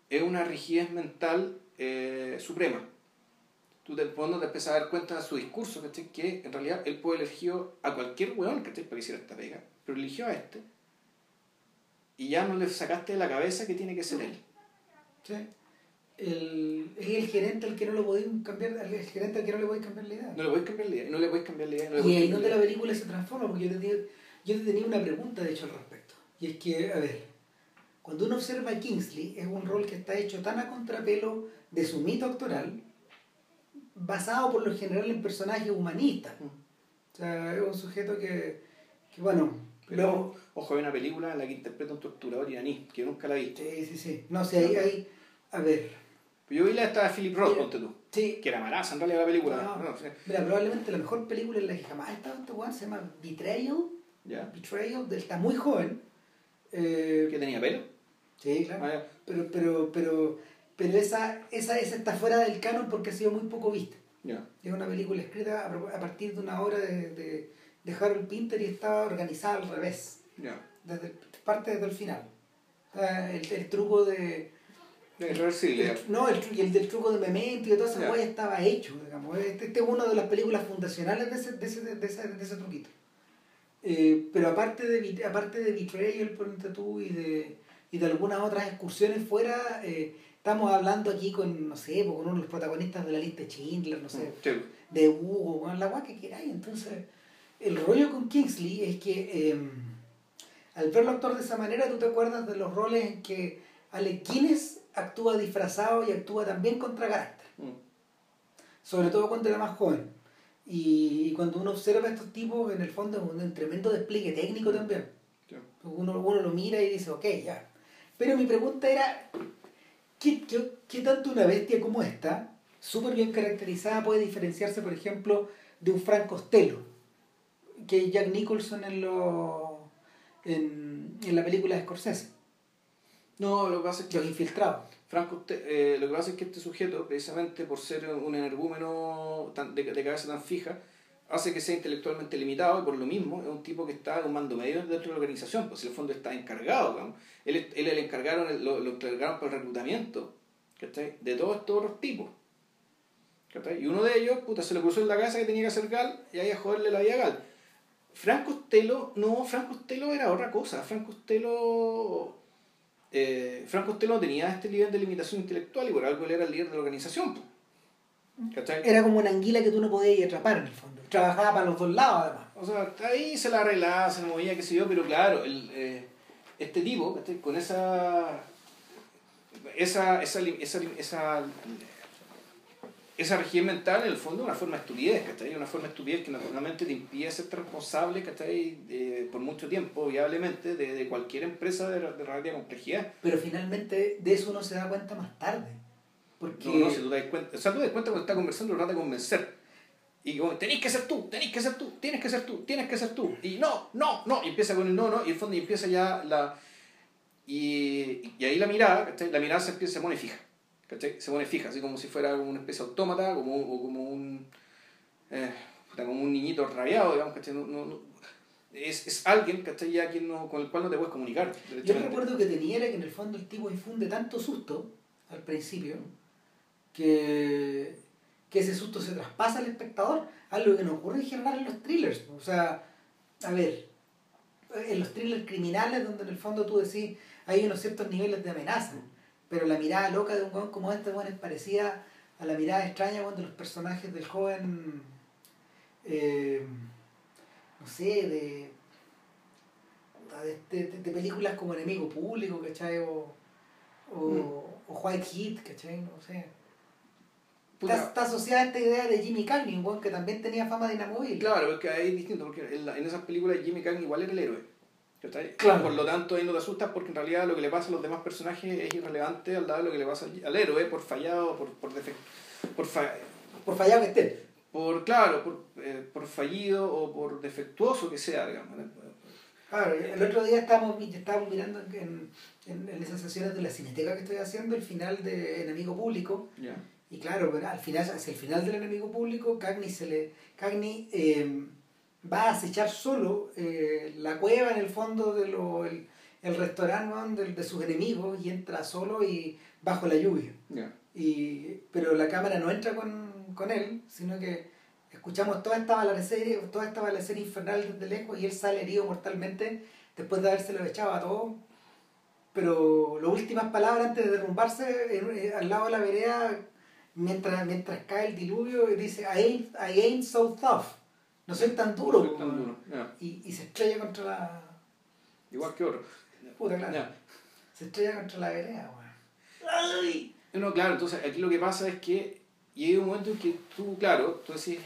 es una rigidez mental eh, suprema. Tú te, te empiezas a dar cuenta de su discurso, que en realidad él puede elegir a cualquier weón para que hiciera esta pega, pero eligió a este. Y ya no le sacaste de la cabeza que tiene que ser él. Sí el, es el gerente al que no lo podéis cambiar, el gerente al que no le podéis cambiar la idea. No le podéis cambiar la idea, no le podéis cambiar la idea. y ahí donde la película se transforma, porque yo te, tenía, yo te tenía una pregunta de hecho al respecto. Y es que, a ver, cuando uno observa a Kingsley, es un rol que está hecho tan a contrapelo de su mito actoral, basado por lo general en personajes humanistas. Mm. O sea, es un sujeto que, que bueno, Pero, Ojo, hay una película en la que interpreta un torturador iraní, que nunca la vi. Sí, sí, sí. No sé, ahí, ahí, a ver, yo vi la esta de Philip Roth, ponte tú. Sí. Que era malaza en realidad la película. Mira, probablemente la mejor película en la que jamás ha estado este weón se llama Betrayal. Yeah. Betrayal, está muy joven. Eh, ¿Que tenía pelo? Sí, claro. Ah, pero, pero, pero, pero esa, esa, esa está fuera del canon porque ha sido muy poco vista. Yeah. Es una película escrita a, partir de una obra de, de, de, Harold Pinter y estaba organizada al revés. Desde, parte desde el final. el, el truco de no, el, y el del truco de Memento y de toda esa yeah. estaba hecho, digamos. Este, este, es una de las películas fundacionales de ese, de ese, de ese, de ese truquito. Eh, pero aparte de, aparte de Betrayal, por tú, y de, y de algunas otras excursiones fuera, eh, estamos hablando aquí con, no sé, con uno de los protagonistas de la lista de Schindler, no sé, mm, de Hugo, con la guay que queráis. Entonces, el rollo con Kingsley es que em, al verlo actuar de esa manera, tú te acuerdas de los roles en que Alec Guinness actúa disfrazado y actúa también contra carácter. Mm. Sobre todo cuando era más joven. Y, cuando uno observa a estos tipos, en el fondo es un, tremendo despliegue técnico también. Uno, uno lo mira y dice, ok, ya. Pero mi pregunta era, ¿qué, qué, tanto una bestia como esta, súper bien caracterizada, puede diferenciarse, por ejemplo, de un Frank Costello? Que Jack Nicholson en, lo, en, en la película de Scorsese. No, lo que pasa es que... Los infiltrados. Franco, eh, lo que pasa es que este sujeto, precisamente por ser un energúmeno de, de, cabeza tan fija, hace que sea intelectualmente limitado y por lo mismo es un tipo que está en mando medio dentro de la organización, pues en el fondo está encargado. Él, él, le encargaron, lo, lo encargaron para el reclutamiento de todos estos otros tipos. Y uno de ellos, puta, se le cruzó en la casa que tenía que hacer Gal y ahí a joderle la vida a Gal. Franco Costello, no, Franco Costello era otra cosa. Franco Costello eh, Franco Costello no tenía este nivel de limitación intelectual y por algo él era el líder de la organización. Era como una anguila que tú no podías atrapar en el fondo. Trabajaba para los dos lados además. O sea, ahí se la arreglaba, se movía, qué sé yo, pero claro, el, eh, este tipo, con esa esa, esa, esa, esa esa rigidez mental, en el fondo, es una forma de estupidez, ¿cachai? Una forma de estupidez que naturalmente te impide ser responsable, ¿cachai? De, por mucho tiempo, viablemente, de, de cualquier empresa de, de relativa complejidad. Pero finalmente de eso uno se da cuenta más tarde. Porque... No, no, si tú te das cuenta, o sea, tú te das cuenta cuando estás conversando, trata de convencer. Y como, tenéis que ser tú, tenéis que ser tú, tienes que ser tú, tienes que ser tú. Y no, no, no. Y empieza con el no, no. Y en fondo y empieza ya la... Y, y ahí la mirada, ¿cachai? La mirada se, empieza, pone fija. ¿Cachai? Se pone fija, así como si fuera una especie de autómata, como, o como un... Eh, como un niñito rabiado, digamos, ¿cachai? No, no, es, es alguien, ¿cachai? Ya quien no, con el cual no te puedes comunicar. Yo recuerdo que tenía era que en el fondo el tipo infunde tanto susto al principio que, que ese susto se traspasa al espectador, algo que no ocurre en general en los thrillers. O sea, a ver, en los thrillers criminales donde en el fondo tú decís hay unos ciertos niveles de amenaza, pero la mirada loca de un weón como este bueno, es parecida a la mirada extraña cuando los personajes del joven... Eh, no sé, de, de, de, películas como Enemigo Público, ¿cachai? O, o, mm. o White Heat, ¿cachai? No sé. Está, está, asociada a esta idea de Jimmy Cagney, un que también tenía fama de inamovible. Claro, porque ahí es distinto, porque en, en esas películas Jimmy Cagney igual era el héroe. Claro. Por lo tanto, ahí no te asustas porque en realidad lo que le pasa a los demás personajes es irrelevante al lado de lo que le pasa al héroe por fallado, por, por defecto. Por, por fallado que esté por, claro, por, eh, por fallido o por defectuoso que sea, digamos. Claro, el otro día estábamos, estábamos mirando en, en, en, esas sesiones de la cineteca que estoy haciendo el final de Enemigo Público. Y claro, al final, hacia el final del Enemigo Público, Cagney, se le, Cagney eh, va a acechar solo eh, la cueva en el fondo de lo, el, el restaurante de, de, sus enemigos y entra solo y bajo la lluvia. Y, pero la cámara no entra con, con él, sino que escuchamos toda esta balacera, toda esta balacera infernal desde lejos y él sale herido mortalmente después de habérselo echado a todo. Pero las últimas palabras antes de derrumbarse eh, al lado de la vereda, mientras, mientras cae el diluvio, dice, I ain't, I ain't so tough. No soy tan duro. No soy tan duro. Y, y, se estrella contra la... Igual que otro. Puta, claro. Se estrella contra la vereda, ¡Ay! No, claro, entonces aquí lo que pasa es que y hay un momento en que tú, claro, tú decís,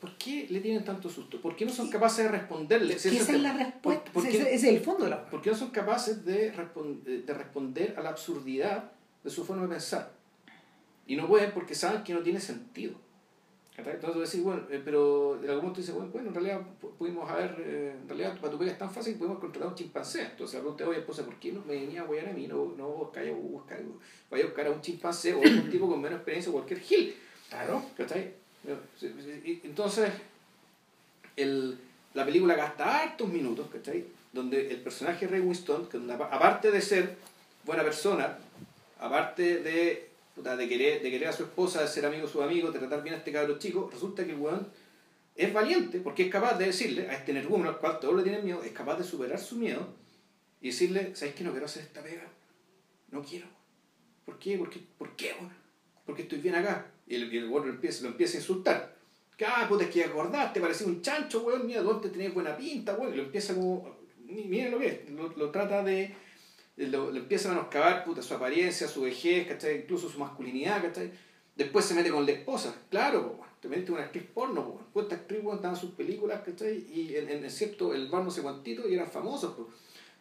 ¿por qué le tienen tanto susto? ¿Por qué no son capaces de responderle? esa es la respuesta, ese, es el fondo de la ¿Por qué no son capaces de, de responder a la absurdidad de su forma de pensar? Y no pueden porque saben que no tiene sentido. Entonces tú decís, bueno, eh, pero en algún momento dices, bueno, bueno, en realidad pudimos haber, eh, en realidad para tu pega es tan fácil pudimos contratar a un chimpancé. Entonces le pregunté, oye, pues, ¿por qué no me venía a guayar a mí? No, no buscar, buscar, vaya a buscar a un chimpancé o a un tipo con menos experiencia o cualquier gil. Claro. ¿Cachai? Entonces, el, la película gasta hartos minutos, ¿cachai? Donde el personaje Ray Winston, que aparte de ser buena persona, aparte de de querer, de querer a su esposa, de ser amigo de sus amigos, de tratar bien a este cabro chico, resulta que el weón es valiente porque es capaz de decirle a este nervuno al cual todos le tienen miedo, es capaz de superar su miedo y decirle, ¿sabes que no quiero hacer esta pega? No quiero. ¿Por qué? ¿Por qué? ¿Por qué, Porque estoy bien acá. Y el, el lo empieza, lo empieza a insultar. Ah, puta, es que acordaste, parecía un chancho, weón, mira, ¿dónde tenías buena pinta, weón? Y lo empieza como, miren lo que es, lo, lo trata de lo, empiezan a menoscabar puta, su apariencia, su vejez, ¿cachai? incluso su masculinidad, ¿cachai? Después se mete con la esposa, claro, te metes con una actriz porno, po, esta actriz en sus películas, ¿cachai? Y en, en, cierto, el bar no sé cuantito y eran famosos, pues.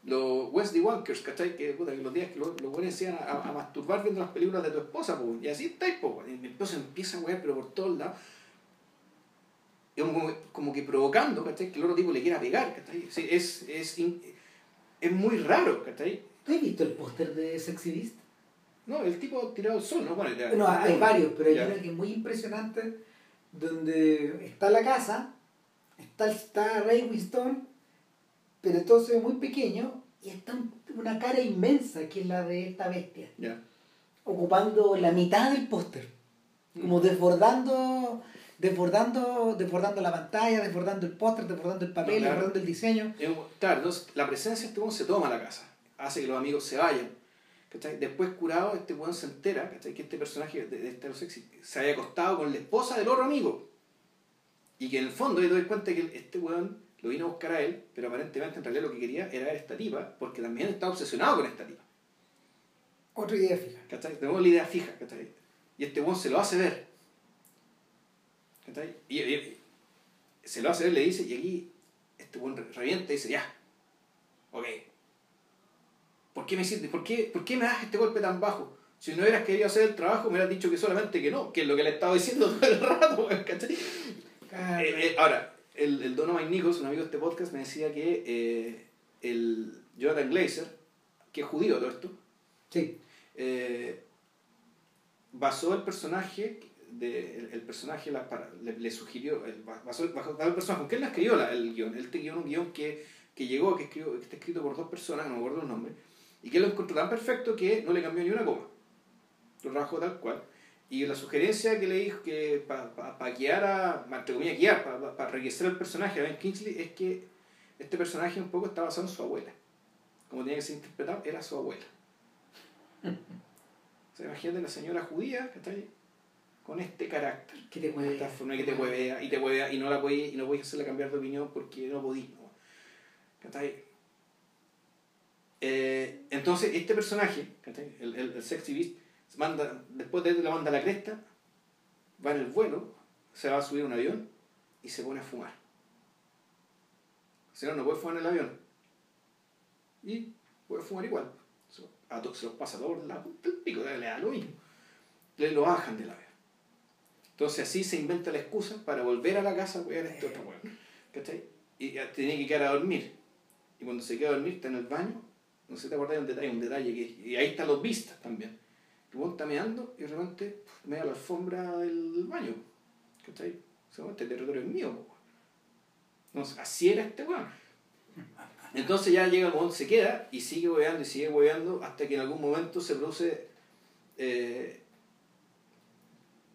los Wesley Wankers, ¿cachai? Que, puta, que los días que los, buenos iban a, a, masturbar viendo las películas de tu esposa, pues. y así estáis, pues. Y entonces empieza a wear, pero por todos lados. Como, como, que provocando, ¿cachai? Que el otro tipo le quiera pegar, ¿cachai? Sí, es, es, es muy raro, ¿cachai? Has visto el póster de Sexy Beast? No, el tipo tirado al sol, ¿no? Bueno, no, hay varios, pero hay uno que es muy impresionante, donde está la casa, está, está Ray Winston, pero todo se ve muy pequeño, y está una cara inmensa que es la de esta bestia. Ocupando la mitad del póster. Como mm. desbordando desbordando, desbordando la pantalla, desbordando el póster, desbordando el papel, desbordando el diseño. Claro, entonces la presencia de este se toma la casa hace que los amigos se vayan. Después curado, este weón se entera que este personaje de, de este sexy se había acostado con la esposa del otro amigo. Y que en el fondo yo doy cuenta que este weón lo vino a buscar a él, pero aparentemente en realidad lo que quería era ver esta tipa, porque también estaba obsesionado con esta tipa. Otra idea fija. Tenemos la idea fija, Y este weón se lo hace ver. Y, y, se lo hace ver, le dice, y aquí este weón revienta y dice, ya, ok, ¿Por qué me sientes? ¿Por qué, ¿Por qué me das este golpe tan bajo? Si no hubieras querido hacer el trabajo, me hubieras dicho que solamente que no, que es lo que le estaba diciendo todo el rato, ¿cachai? Eh, eh, ahora, el, el Donovan Nichols, un amigo de este podcast, me decía que eh, el Jonathan Glazer, que es judío todo esto, sí. basó el personaje de, el, personaje le, sugirió, el, basó, el personaje, ¿con qué él escribió el guion? Él escribió un guion que, que llegó, que, escribió, que está escrito por dos personas, no me acuerdo los nombres, y que él lo encontró tan perfecto que no le cambió ni una coma. Lo trabajó tal cual. Y la sugerencia que le dijo que para pa, pa guiar a, entre comillas, guiar, para pa, el personaje a Ben Kingsley, es que este personaje un poco está basado en su abuela. Como tenía que ser interpretado, era su abuela. o sea, imagínate la señora judía que está ahí con este carácter. Que te huevea. Esta forma que te huevea y te huevea y no la puedes, y no hacerle cambiar de opinión porque no podís. ¿no? Eh, entonces, este personaje, el, el, el sexy beast, manda, después de la manda a la cresta, va en el vuelo, se va a subir a un avión y se pone a fumar. Si no, no puede fumar en el avión. Y puede fumar igual. Se, los pasa a todos del pico, le da lo mismo. Le lo bajan del avión. Entonces así se inventa la excusa para volver a la casa a cuidar a este otro. ¿Cachai? Y tiene que quedar a dormir. Y cuando se queda a dormir está en el baño, no sé si te acordás de un detalle, un detalle que. Y ahí están los vistas también el está meando y de repente me la alfombra del baño. ¿Cachai? Este territorio es mío. Entonces, así era este weón. Entonces ya llega el momento, se queda y sigue hueveando y sigue hueveando hasta que en algún momento se produce. Eh,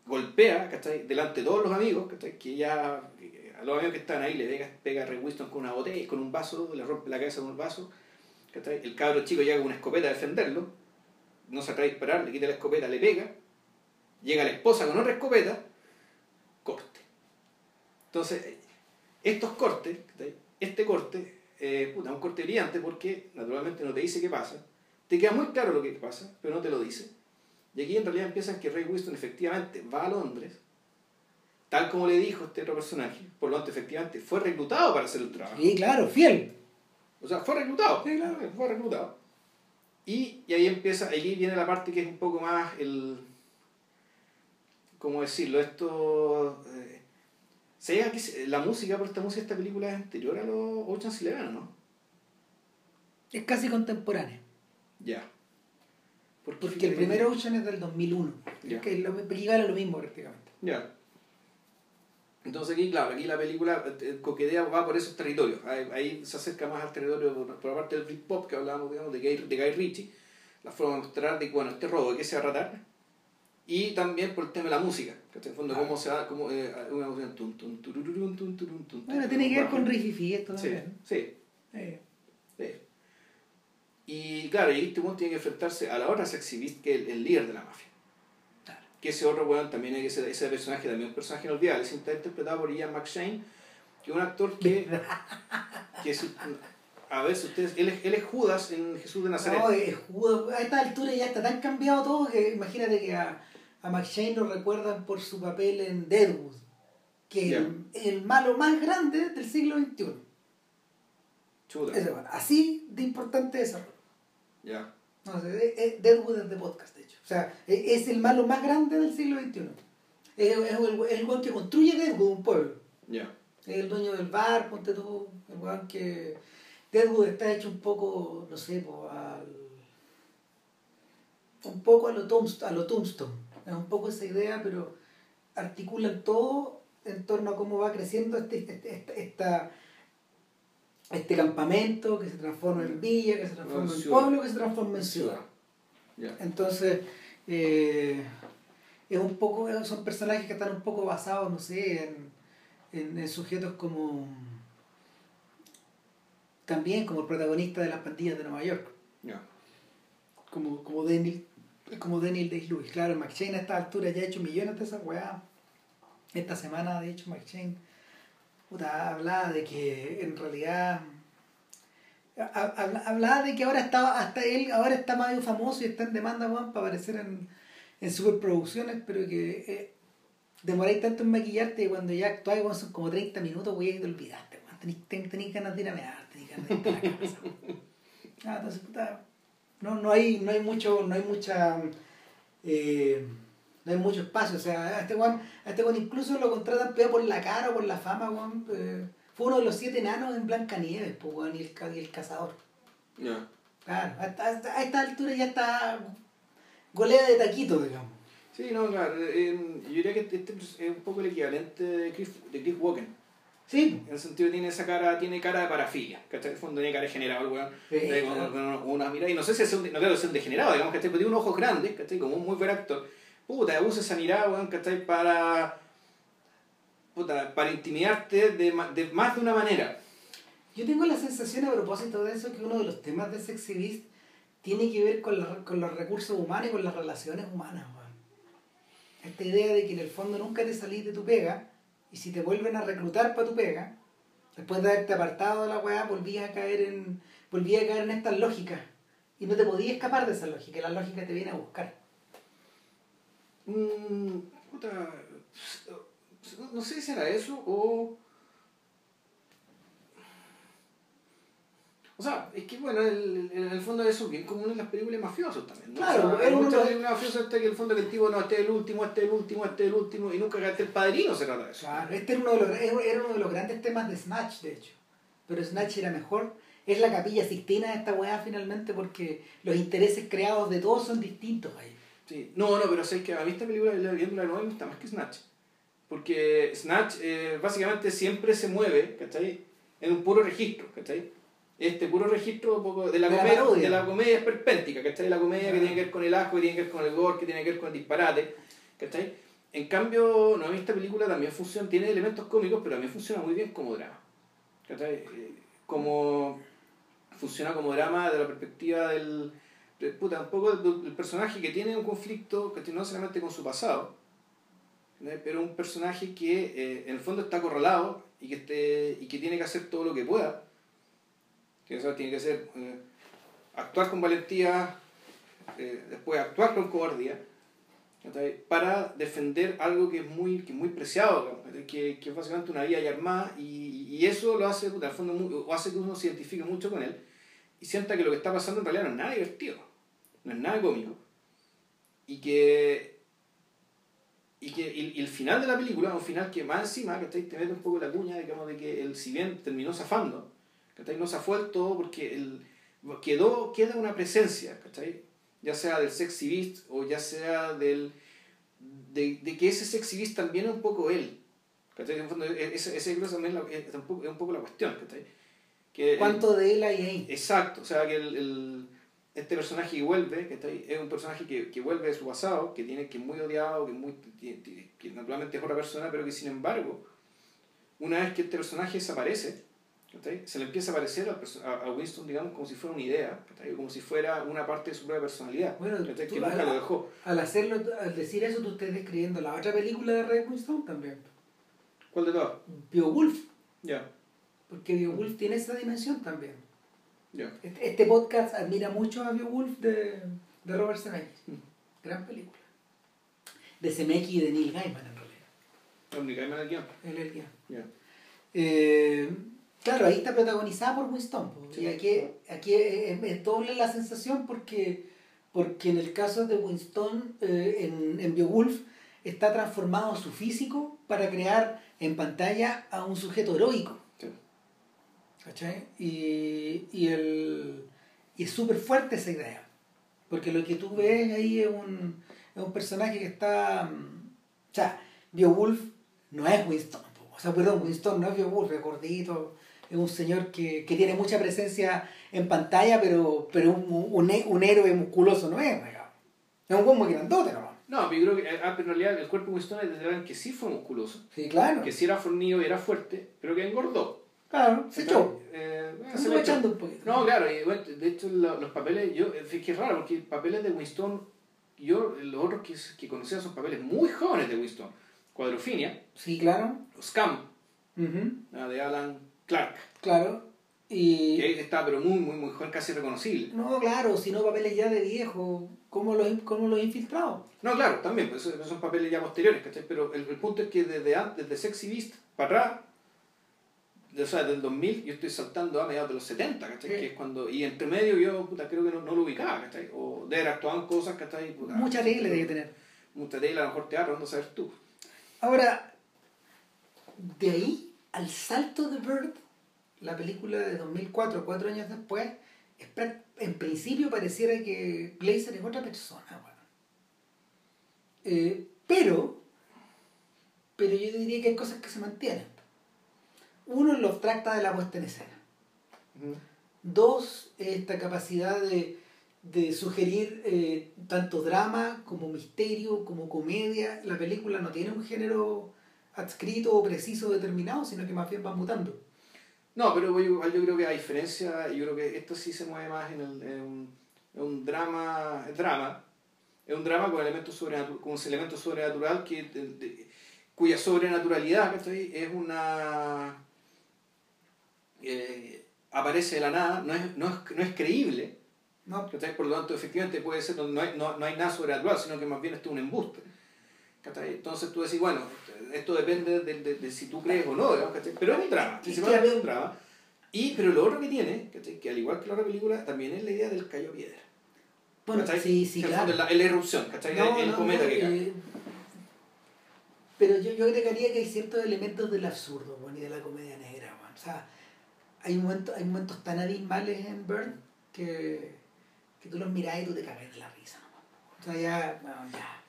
golpea, ¿cachai? Delante de todos los amigos, ¿cachai? Que ya. A los amigos que están ahí le pega, pega a Ray Winston con una botella, con un vaso, le rompe la cabeza con un vaso. El cabro chico llega con una escopeta a defenderlo no se atreve a disparar, le quita la escopeta, le pega, llega la esposa con otra escopeta, corte. Entonces, estos cortes, este corte, eh, puta, un corte brillante porque naturalmente no te dice qué pasa, te queda muy claro lo que pasa, pero no te lo dice. Y aquí en realidad empiezan que Ray Winston efectivamente va a Londres, tal como le dijo este otro personaje, por lo tanto efectivamente fue reclutado para hacer el trabajo. Sí, claro, fiel. O sea, fue reclutado. Sí, claro, fue reclutado. Y, y ahí empieza, allí viene la parte que es un poco más el. ¿Cómo decirlo? Esto. Eh, que la música por esta música esta película es anterior a los Ocean's Eleven, ¿no? Es casi contemporánea. Ya. Porque el primer Ocean es del 2001. Ya. Es que era lo mismo prácticamente. Ya. Entonces aquí, claro, aquí la película eh, coquetea va por esos territorios. Ahí, se acerca más al territorio por, la parte del Britpop que hablábamos, digamos, de Guy, de Guy Ritchie. La forma de mostrar de, bueno, este robo, de qué se va a tratar. Y también por el tema de la música. Que en el fondo, cómo se da, cómo, eh, una música tum, tum, tum, Bueno, tiene que ver con Rififi esto también. Sí, sí. sí. Y claro, y este mundo tiene que enfrentarse a la otra sexy que es el líder de la mafia que ese otro weón también es ese, ese personaje, también un personaje inolvidable, está interpretado por Ian McShane, que es un actor que, que a ver si ustedes, él es, él es Judas en Jesús de Nazaret. No, es Judas, a esta altura ya está tan cambiado todo que imagínate que a, a McShane lo recuerdan por su papel en Deadwood, que es el, malo más grande del siglo XXI. Chuda. así de importante desarrollo. Ya. No sé, Deadwood es de podcast. O sea, e, es el malo más grande del siglo XXI. Es, el, el que construye Deadwood, un pueblo. Ya. Es el dueño del bar, ponte tú. El weón que. Deadwood está hecho un poco, no sé, al. Un poco a lo, Tombstone, a lo Tombstone. Es un poco esa idea, pero articulan todo en torno a cómo va creciendo este, este, este esta este campamento que se transforma en villa, que se transforma en pueblo, que se transforma en ciudad. Entonces, eh, es un poco, son personajes que están un poco basados, no sé, en, en, sujetos como también como el protagonista de las pandillas de Nueva York. Como, como Daniel, como Daniel Day-Lewis. Claro, McShane a esta altura ya ha hecho millones de esas weas. Esta semana, de hecho, McShane hablaba de que en realidad hablaba de que ahora estaba hasta él ahora está medio famoso y está en demanda para aparecer en, en superproducciones pero que eh, demoráis tanto en maquillarte y cuando ya actuáis son como 30 minutos güey, y te olvidaste tenéis ganas de ir a mear tenéis ganas de ir a la casa ah, entonces puta, no, no hay no hay mucho no hay mucha Eh, no hay mucho espacio. O sea, a este Juan, este incluso lo contratan por la cara o por la fama, Juan. Eh, fue uno de los siete enanos en Blancanieves, pues, y el, y el cazador. Claro, a, esta altura ya está golea de taquito, digamos. Sí, no, claro. yo diría que este es un poco el equivalente de Chris, de Chris Walken. Sí. En el sentido tiene esa cara, tiene cara de parafilia, que En el fondo tiene cara de generado, weón. con, una mirada, y no sé si es un, no creo que sea un degenerado, digamos, que Pero tiene un ojos grandes, ¿cachai? Como un muy buen actor. Puta, usa esa mirada, weón, ¿cachai? Para. Puta, para intimidarte de, de más de una manera. Yo tengo la sensación a propósito de eso que uno de los temas de Sexy Beast tiene que ver con, con los recursos humanos y con las relaciones humanas, weón. Esta idea de que en el fondo nunca te salís de tu pega y si te vuelven a reclutar para tu pega, después de haberte apartado de la weá, volvías a caer en, volvías a caer en estas lógicas. Y no te podías escapar de esa lógica, la lógica te viene a buscar. Mm, no sé si era eso o O sea, es que bueno, el, en el fondo eso es bien común en las películas mafiosos también. Claro, hay muchas películas mafiosas este que el fondo que el tipo no, este es el último, este es el último, este es el último, y nunca el padrino se trata de eso. Claro, este era uno, de los, era uno de los grandes temas de Snatch, de hecho. Pero Snatch era mejor. Es la capilla Sistina de esta weá finalmente porque los intereses creados de todos son distintos ahí. Sí, no, no, pero sé que a mí esta película, viendo la nueva, me gusta más que Snatch. Porque Snatch eh, básicamente siempre se mueve, ¿cachai? En un puro registro, ¿cachai? este puro registro de la, comedia, de la comedia esperpéntica, ¿cachai? La comedia que tiene que ver con el asco, que tiene que ver con el gore, que tiene que ver con el disparate, ¿cachai? En cambio, no, esta película también funciona, tiene elementos cómicos, pero también funciona muy bien como drama. ¿cachai? Eh, como funciona como drama de la perspectiva del, puta, un poco del, personaje que tiene un conflicto, que no solamente con su pasado, pero un personaje que eh, en el fondo está acorralado y que, esté, y que tiene que hacer todo lo que pueda. Que eso tiene que ser eh, actuar con valentía, eh, después actuar con cobardía, para defender algo que es muy, que muy preciado, que, que, es básicamente una vida ya armada, y, y eso lo hace, al fondo, hace que uno se identifique mucho con él y sienta que lo que está pasando en realidad no es nada divertido, no es nada cómico, y que y que y, el final de la película es un final que más encima que te mete un poco la cuña digamos de que el si bien terminó zafando no se fue del todo porque el, quedó, queda una presencia, ya sea del sexy beast o ya sea del, de, de que ese sexy beast también es un poco él. ¿cachai? En fondo, e, ese, ese también es, un poco, es un poco la cuestión. Que ¿Cuánto de él hay ahí? Exacto, o sea que el, el este personaje que vuelve, que es un personaje que, que, vuelve de su pasado, que tiene que es muy odiado, que, muy, que naturalmente es otra persona, pero que sin embargo, una vez que este personaje desaparece, se le empieza a parecer a, Winston, digamos, como si fuera una idea, como si fuera una parte de su propia personalidad, bueno, que nunca al, lo dejó. Al, hacerlo, al decir eso, tú estás describiendo la otra película de Ray Winston también. ¿Cuál de todas? Beowulf. Ya. Porque Beowulf tiene esa dimensión también. Este, este, podcast admira mucho a Beowulf de, de Robert Zemeckis. Mm. Gran película. De Zemeckis y de Neil Gaiman en realidad. ¿Neil Gaiman el guion? Él el guion. Eh, Claro, ahí está protagonizada por Winston. y aquí, aquí es, doble la sensación porque, porque en el caso de Winston, eh, en, en Beowulf, está transformado su físico para crear en pantalla a un sujeto heroico. ¿Cachai? Y, y, el, y es súper fuerte esa idea. Porque lo que tú ves ahí es un, es un personaje que está. Mm, o sea, Beowulf no es Winston. O sea, perdón, Winston no es Beowulf, es gordito es un señor que, que, tiene mucha presencia en pantalla, pero, pero un, un, un héroe musculoso no es, Es un muy grandote nomás. No, pero yo creo que ah, en realidad el cuerpo de Winston es que sí fue musculoso. Sí, claro. Que sí era fornido y era fuerte, pero que engordó. Claro, se echó. Eh, se echando un poquito. No, claro, y bueno, de hecho los papeles, yo, es que es raro, porque papeles de Winston, yo, los otros que, que conocía son papeles muy jóvenes de Winston. Cuadrofinia. Sí, claro. Scam. Uh de Alan Clark. Claro. Y... Que está, pero muy, muy, muy joven, casi reconocible. No, claro, sino papeles ya de viejo, como los, como los infiltrados. No, claro, también, pues son papeles ya posteriores, ¿cachai? Pero el, punto es que desde, desde Sexy Beast para atrás, o sea, del 2000, yo estoy saltando a mediados de los 70, ¿cachai? Que es cuando, y entre medio yo puta, creo que no, no lo ubicaba, ¿cachai? O de en cosas, ¿cachai? Puta, Mucha tele de que tener. Mucha tele, a lo mejor teatro, no sabes tú. Ahora, de ahí al salto de Bird, la película de 2004, cuatro años después, en principio pareciera que Glazer es otra persona. Bueno. Eh, pero, pero yo diría que hay cosas que se mantienen. Uno, lo trata de la puesta en escena. Dos, esta capacidad de, de sugerir eh, tanto drama como misterio, como comedia. La película no tiene un género adscrito o preciso determinado, sino que más bien va mutando. No, pero yo, yo creo que a diferencia, yo creo que esto sí se mueve más en, el, en un, un, drama, drama, es un drama con elementos sobrenatural, con un elemento sobrenatural que, cuya sobrenaturalidad es una eh, aparece de la nada, no es, no es, no es creíble, no. por lo tanto efectivamente puede ser, no, hay, no, no hay nada sobrenatural, sino que más bien esto es un embuste. Entonces tú decís, bueno, esto depende de, de, de, si tú crees o no, pero es un drama, principalmente es un drama. Y, pero lo otro que tiene, que al igual que la otra película, también es la idea del callo piedra. Bueno, sí, sí, claro. La, la, erupción, ¿cachai? el, cometa que cae. Eh, pero yo, yo agregaría que hay ciertos elementos del absurdo, bueno, y de la comedia negra, bueno. O sea, hay momentos, hay momentos tan abismales en Burn que, que tú los mirás y tú te cagas de la risa, ¿no? O sea, ya, bueno, ya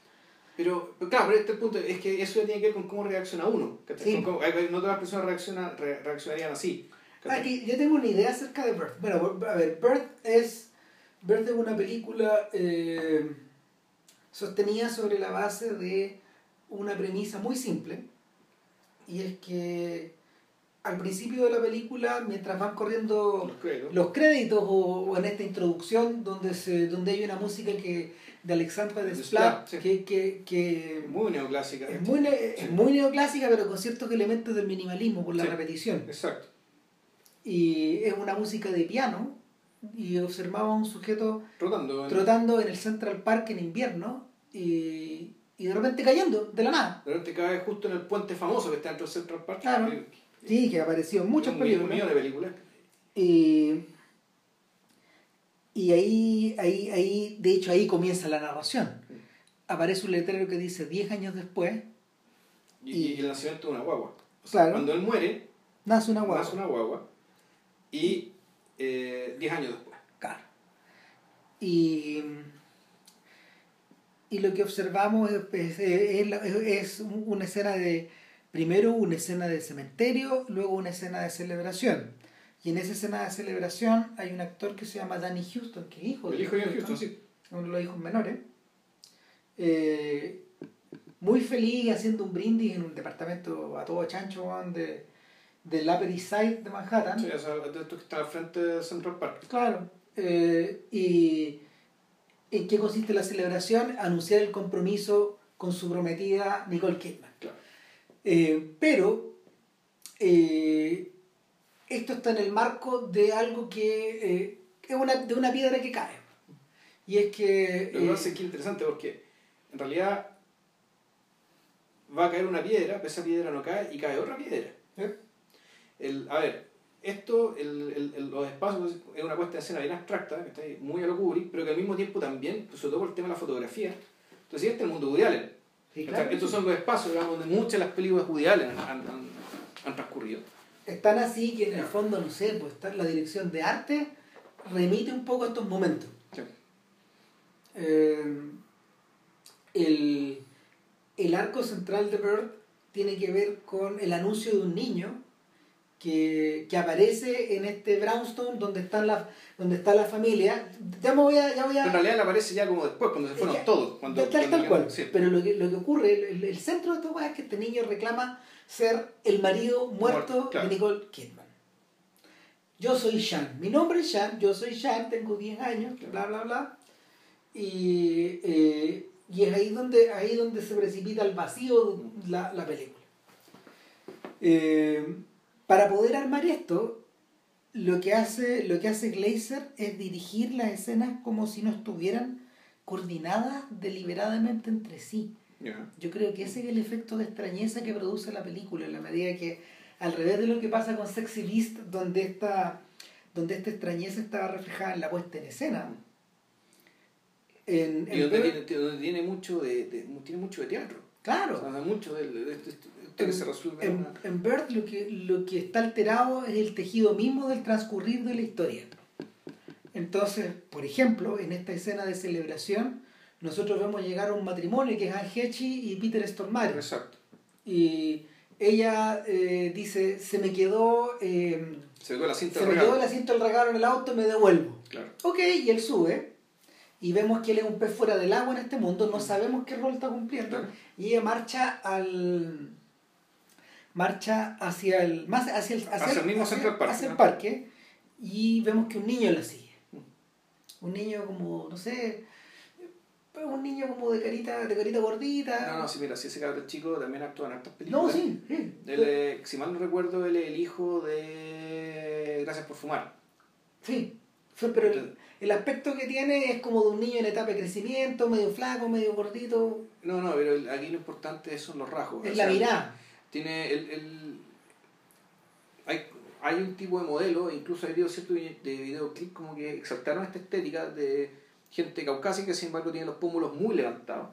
pero, claro, pero este punto es que eso ya tiene que ver con cómo reacciona uno. Sí. Cómo, no todas las personas reaccionan, reaccionarían así. Aquí, yo tengo una idea acerca de Birth. Bueno, a ver, Birth es, Birth es una película eh, sostenida sobre la base de una premisa muy simple. Y es que al principio de la película, mientras van corriendo los créditos, o, en esta introducción donde, se, donde hay una música que de Alexandra de Splat, que, que, que, muy neoclásica. Es muy, es muy neoclásica, pero con ciertos elementos del minimalismo, por la repetición. Exacto. Y es una música de piano, y observaba a un sujeto trotando, trotando en el Central Park en invierno, y, y de repente cayendo, de la nada. De repente cae justo en el puente famoso que está dentro del Central Park. Claro. Sí, que apareció en muchas películas. De películas. Y, y ahí, ahí, ahí, de hecho, ahí comienza la narración. Aparece un letrero que dice 10 años después. Y, el nacimiento de una guagua. claro, cuando él muere, nace una guagua. Nace una guagua. Y 10 eh, años después. Claro. Y, y lo que observamos es, es, es una escena de, primero una escena de cementerio, luego una escena de celebración y en esa escena de celebración hay un actor que se llama Danny Houston, que es hijo de... El hijo de Houston, sí. Uno de los hijos menores. Eh, muy feliz haciendo un brindis en un departamento a todo chancho de, del Upper East Side de Manhattan. Sí, o sea, esto que está al frente de Central Park. Claro. Eh, y ¿en qué consiste la celebración? Anunciar el compromiso con su prometida Nicole Kidman. Claro. Eh, pero esto está en el marco de algo que eh, es una, de una piedra que cae. Y es que... Lo que pasa es que es interesante porque en realidad va a caer una piedra, pero esa piedra no cae y cae otra piedra. ¿Eh? El, a ver, esto, el, el, los espacios, es una puesta de escena bien abstracta, que está muy a lo Kubrick, pero que al mismo tiempo también, sobre todo por el tema de la fotografía, entonces este es el mundo Woody Allen. Estos son los espacios donde muchas de las películas Woody Allen han, han, han transcurrido. Están así que en el fondo, no sé, pues está la dirección de arte remite un poco a estos momentos. Eh, el, el, arco central de Bird tiene que ver con el anuncio de un niño que, que aparece en este brownstone donde está la, donde está la familia. Ya me voy a, ya voy a... En realidad aparece ya como después, cuando se fueron todos. Cuando, tal, cual. Pero lo que, lo que ocurre, el, el centro de todo es que este niño reclama ser el marido muerto de Nicole Kidman. Yo soy Sean, mi nombre es Sean, yo soy Sean, tengo 10 años, bla, bla, bla. Y, eh, y es ahí donde, ahí donde se precipita el vacío la, la película. Eh, para poder armar esto, lo que hace, lo que hace Glazer es dirigir las escenas como si no estuvieran coordinadas deliberadamente entre sí. Yo creo que ese es el efecto de extrañeza que produce la película, en la medida que al revés de lo que pasa con Sexy Beast, donde esta, donde esta extrañeza estaba reflejada en la puesta en escena. En, y donde, tiene, mucho de, tiene mucho de teatro. Claro. mucho de, de, que se resuelve. En, en Bird lo que, lo que está alterado es el tejido mismo del transcurrir de la historia. Entonces, por ejemplo, en esta escena de celebración, nosotros vemos llegar a un matrimonio que es Anne Hechi y Peter Stormare. Exacto. Y ella eh, dice, se me quedó... Eh, se me quedó me el asiento del regalo en el auto, me devuelvo. Claro. Ok, y él sube y vemos que él es un pez fuera del agua en este mundo, no sabemos qué rol está cumpliendo, y ella marcha al marcha hacia el más hacia el, hacia, el, mismo centro del parque, hacia el parque y vemos que un niño la sigue. Un niño como, no sé, un niño como de carita, de carita gordita. No, no, sí, mira, si ese cabrón chico también actúa en hartas películas. No, sí, sí. si mal no recuerdo, él es el hijo de Gracias por fumar. Sí, pero el, el, aspecto que tiene es como de un niño en etapa de crecimiento, medio flaco, medio gordito. No, no, pero aquí lo importante son los rasgos. Es la mirada. Tiene el, el... Hay, hay un tipo de modelo, incluso hay videos ciertos de videoclip como que exaltaron esta estética de gente caucásica, sin embargo tiene los pómulos muy levantados,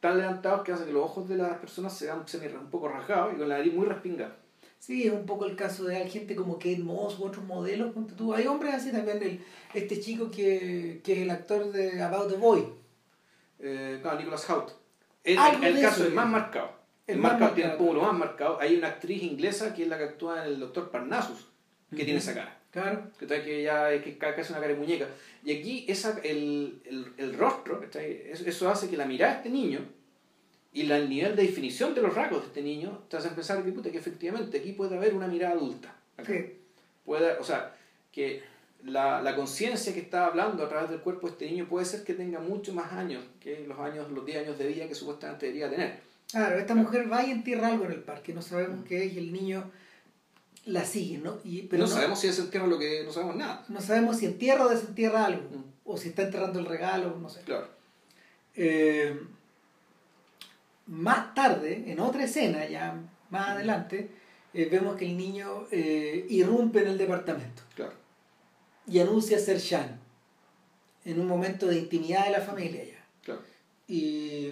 tan levantados que hace que los ojos de las personas se vean un poco rasgados y con la nariz muy respingada. Sí, es un poco el caso de gente como Kate Moss u otros modelos. Tú. Hay hombres así también, el, este chico que, que es el actor de About the Boy. Eh, no, Nicholas Hout. El, el, caso es más marcado. El, más marcado, tiene el pómulo más marcado. Hay una actriz inglesa que es la que actúa en el Doctor Parnassus, que tiene esa cara. Claro. Que, que ya es que casi una cara de muñeca. Y aquí esa, el, el, el rostro, eso hace que la mirada de este niño y la, el nivel de definición de los rasgos de este niño te hace pensar que, puta, que efectivamente aquí puede haber una mirada adulta. Puede, o sea, que la, la conciencia que está hablando a través del cuerpo de este niño puede ser que tenga mucho más años que los años los 10 años de vida que supuestamente debería tener. Claro, esta mujer va y entierra algo en el parque, no sabemos qué es, y el niño la sigue, ¿no? Y, pero no, sabemos si desentierra lo que no sabemos nada. No sabemos si entierra o desentierra algo, mm. o si está enterrando el regalo, no sé. Claro. Eh, más tarde, en otra escena, ya más adelante, eh, vemos que el niño eh, irrumpe en el departamento. Claro. Y anuncia ser Shan. En un momento de intimidad de la familia ya. Claro. Y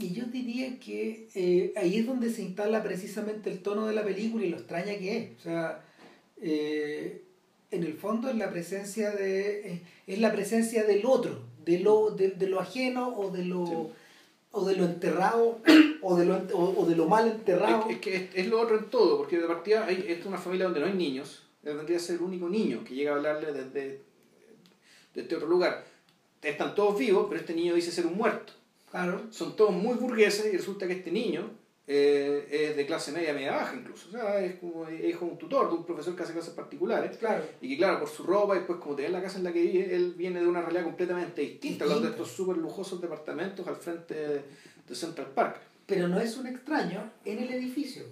y yo diría que eh, ahí es donde se instala precisamente el tono de la película y lo extraña que es. O sea, eh, en el fondo es la presencia de eh, es la presencia del otro, de lo, de, lo ajeno o de lo o de lo enterrado o de lo, o, de lo mal enterrado. Es, que es, lo otro en todo, porque de partida hay, es una familia donde no hay niños, tendría que ser el único niño que llega a hablarle desde, desde este otro lugar. Están todos vivos, pero este niño dice ser un muerto. Claro. Son todos muy burgueses y resulta que este niño eh, es de clase media, media baja incluso. O sea, es como hijo de un tutor, de un profesor que hace clases particulares. Claro. Y que claro, por su ropa y pues como te la casa en la que vive, él viene de una realidad completamente distinta, hablando de estos súper lujosos departamentos al frente de, Central Park. Pero no es un extraño en el edificio.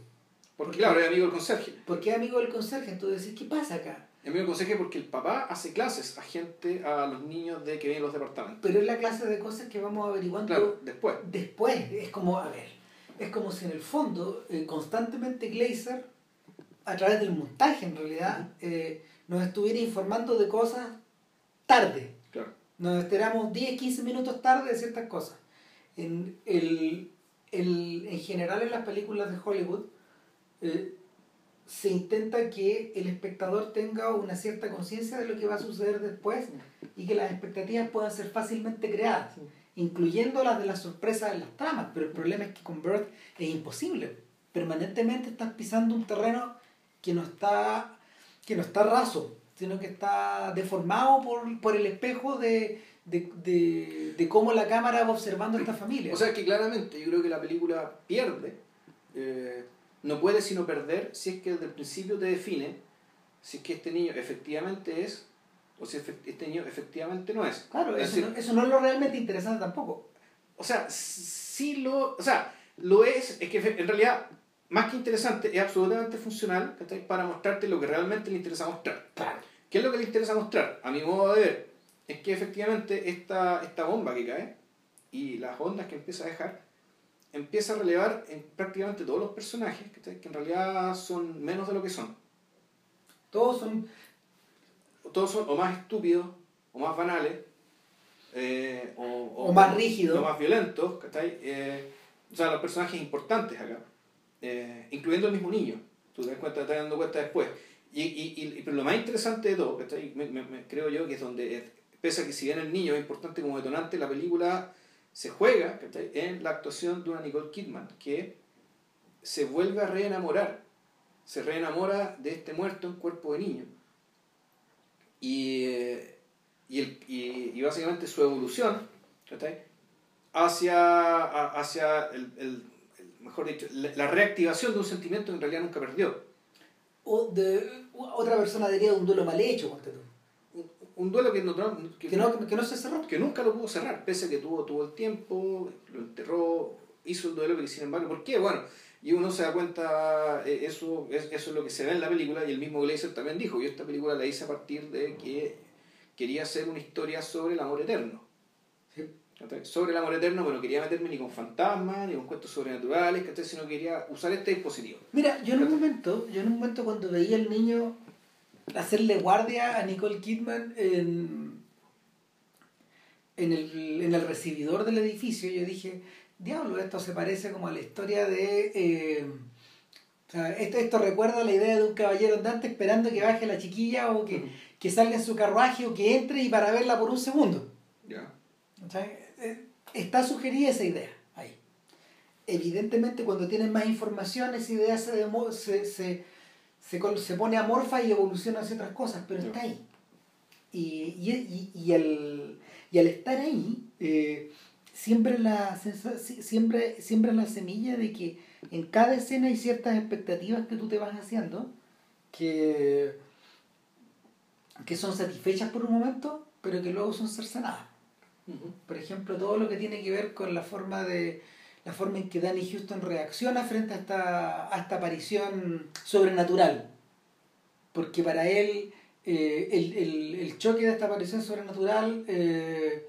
Porque, claro, es amigo del conserje. Porque es amigo del conserje, entonces ¿qué pasa acá? Es amigo del conserje porque el papá hace clases a gente, a los niños de que vienen los departamentos. Pero es la clase de cosas que vamos averiguando después. Después, es como, a ver, es como si en el fondo eh, constantemente Glazer, a través del montaje en realidad, eh, nos estuviera informando de cosas tarde. Claro. Nos esperamos 10, 15 minutos tarde de ciertas cosas. En, el, el, en general en las películas de Hollywood, eh, se intenta que el espectador tenga una cierta conciencia de lo que va a suceder después y que las expectativas puedan ser fácilmente creadas, incluyendo las de las sorpresas de las tramas. Pero el problema es que con Bird es imposible. Permanentemente estás pisando un terreno que no está, que no está raso, sino que está deformado por, por el espejo de, de, de, de, cómo la cámara va observando a esta familia. O sea que claramente yo creo que la película pierde. Eh, no puede sino perder si es que desde el principio te define si es que este niño efectivamente es o si este niño efectivamente no es. Claro, eso, no, eso no es lo realmente interesante tampoco. O sea, sí lo, o sea, lo es, es que en realidad, más que interesante, es absolutamente funcional para mostrarte lo que realmente le interesa mostrar. Claro. ¿Qué es lo que le interesa mostrar? A mi modo de ver, es que efectivamente esta, esta bomba que cae y las ondas que empieza a dejar empieza a relevar en prácticamente todos los personajes, que en realidad son menos de lo que son. Todos son... Todos son o más estúpidos, o más banales, eh, o, más rígidos. O más violentos, eh, o sea, los personajes importantes acá, eh, incluyendo el mismo niño, tú te das cuenta, te estás dando cuenta después. Y, y, y, pero lo más interesante de todo, creo yo que es donde, pese a que si bien el niño es importante como detonante, la película se juega en la actuación de una Nicole Kidman, que se vuelve a reenamorar, se reenamora de este muerto en cuerpo de niño. Y, y, el, y, básicamente su evolución hacia, hacia el, el, mejor dicho, la reactivación de un sentimiento que en realidad nunca perdió. O de otra persona diría un duelo mal hecho, un duelo que no, que, no, que no se cerró. Que nunca lo pudo cerrar, pese a que tuvo, tuvo el tiempo, lo enterró, hizo el duelo, que sin embargo, ¿por qué? Bueno, y uno se da cuenta, eh, eso, eso es lo que se ve en la película, y el mismo Glazer también dijo, yo esta película la hice a partir de que quería hacer una historia sobre el amor eterno. Sobre el amor eterno, pero no quería meterme ni con fantasmas, ni con cuentos sobrenaturales, sino quería usar este dispositivo. Mira, yo en un momento, yo en un momento cuando veía al niño hacerle guardia a Nicole Kidman en, en, el, en el recibidor del edificio, yo dije, diablo, esto se parece como a la historia de... Eh, o sea, esto, esto recuerda la idea de un caballero andante esperando que baje la chiquilla o que, que salga en su carruaje o que entre y para verla por un segundo. Ya. Eh, está sugerida esa idea ahí. Evidentemente cuando tienes más información esa idea se, se, se se, se pone amorfa y evoluciona hacia otras cosas, pero está ahí. Y, y, y, al, y al estar ahí, eh, siempre, la, siempre, siempre la semilla de que en cada escena hay ciertas expectativas que tú te vas haciendo que, que son satisfechas por un momento, pero que luego son cercenadas. Por ejemplo, todo lo que tiene que ver con la forma de la forma en que Danny Houston reacciona frente a esta, a esta aparición sobrenatural. Porque para él eh, el, el, el, choque de esta aparición sobrenatural eh,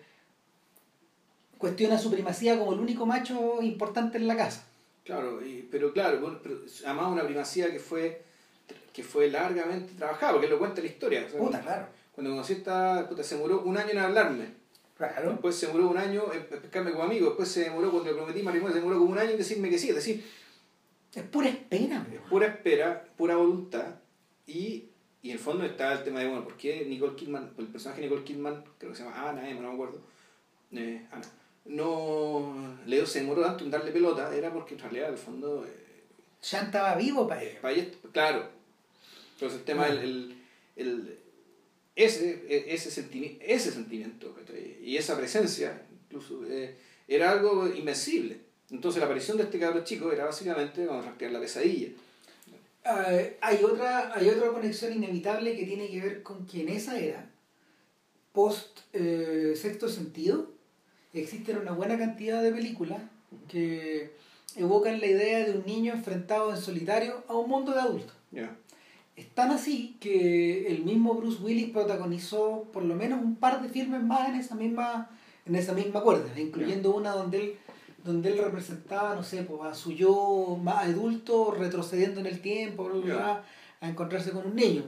cuestiona su primacía como el único macho importante en la casa. Claro, y, pero claro, además una primacía que fue que fue largamente trabajada, porque lo cuenta la historia. puta, claro. Cuando conocí esta, puta, se murió un año en hablarme Después se demoró un año en pescarme como amigo. Después se demoró cuando le prometí matrimonio, se demoró como un año en decirme que sí. Es decir, es pura espera. Es pura espera, pura voluntad. Y, y en el fondo está el tema de, bueno, ¿por qué Nicole Kidman, el personaje de Nicole Kidman, creo que se llama Ana, no me acuerdo, eh, Ana, no Leo se demoró tanto en darle pelota? Era porque en realidad, al fondo... Eh, ya estaba vivo para él. Para claro. Entonces el tema del el, ese, e, ese, sentimiento, ese sentimiento y esa presencia incluso eh, era algo invencible. Entonces la aparición de este cabrón chico era básicamente vamos a la pesadilla. Ah, hay, otra, hay otra conexión inevitable que tiene que ver con que en esa era, post eh, sexto sentido, existen una buena cantidad de películas que evocan la idea de un niño enfrentado en solitario a un mundo de adultos. Es tan así que el mismo Bruce Willis protagonizó por lo menos un par de filmes más en esa misma, en esa misma cuerda, incluyendo una donde él, donde él representaba, no sé, pues, a su yo más adulto retrocediendo en el tiempo, a encontrarse con un niño.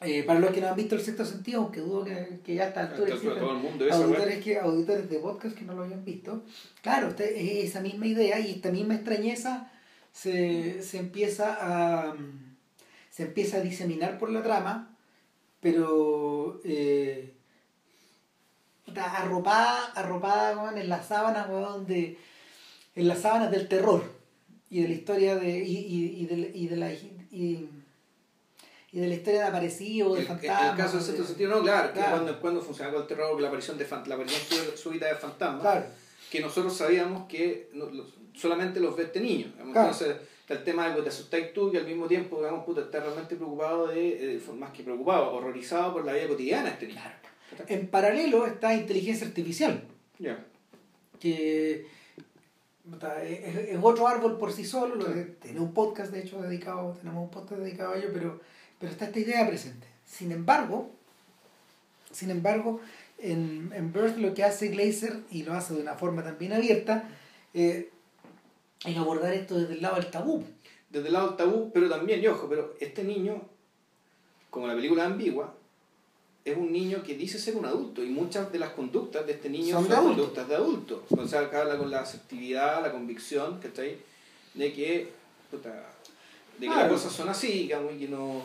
Eh, para los que no han visto el sexto sentido, aunque dudo que, que ya está altura auditores, que, auditores de podcast que no lo habían visto, claro, esa misma idea y esta misma extrañeza se, se empieza a se empieza a diseminar por la trama, pero eh, arropada, arropada en las sábanas, de, en las sábanas del terror y de la historia de, y, y, y de, y de la y, y de la historia de aparecido, de fantasmas. En el caso de cierto sentido, no, claro, que cuando, cuando funciona con el terror, la aparición, de, la aparición súbita de fantasmas, que nosotros sabíamos que solamente los ve este niño. Entonces, el tema de que te asustáis tú y al mismo tiempo, digamos, puta, estás realmente preocupado de, eh, más que preocupado, horrorizado por la vida cotidiana este niño. En paralelo está inteligencia artificial. Ya. Que es, otro árbol por sí solo, lo tiene un podcast de hecho dedicado, tenemos un podcast dedicado a ello, pero, pero está esta idea presente. Sin embargo, sin embargo, en, en Birth lo que hace Glazer, y lo hace de una forma también abierta, eh, es abordar esto desde el lado del tabú. Desde el lado del tabú, pero también, y ojo, pero este niño, como la película ambigua, es un niño que dice ser un adulto y muchas de las conductas de este niño son, conductas de adulto. O sea, habla con la asertividad, la convicción, que está ahí, de que, de que las cosas son así, digamos, y, no,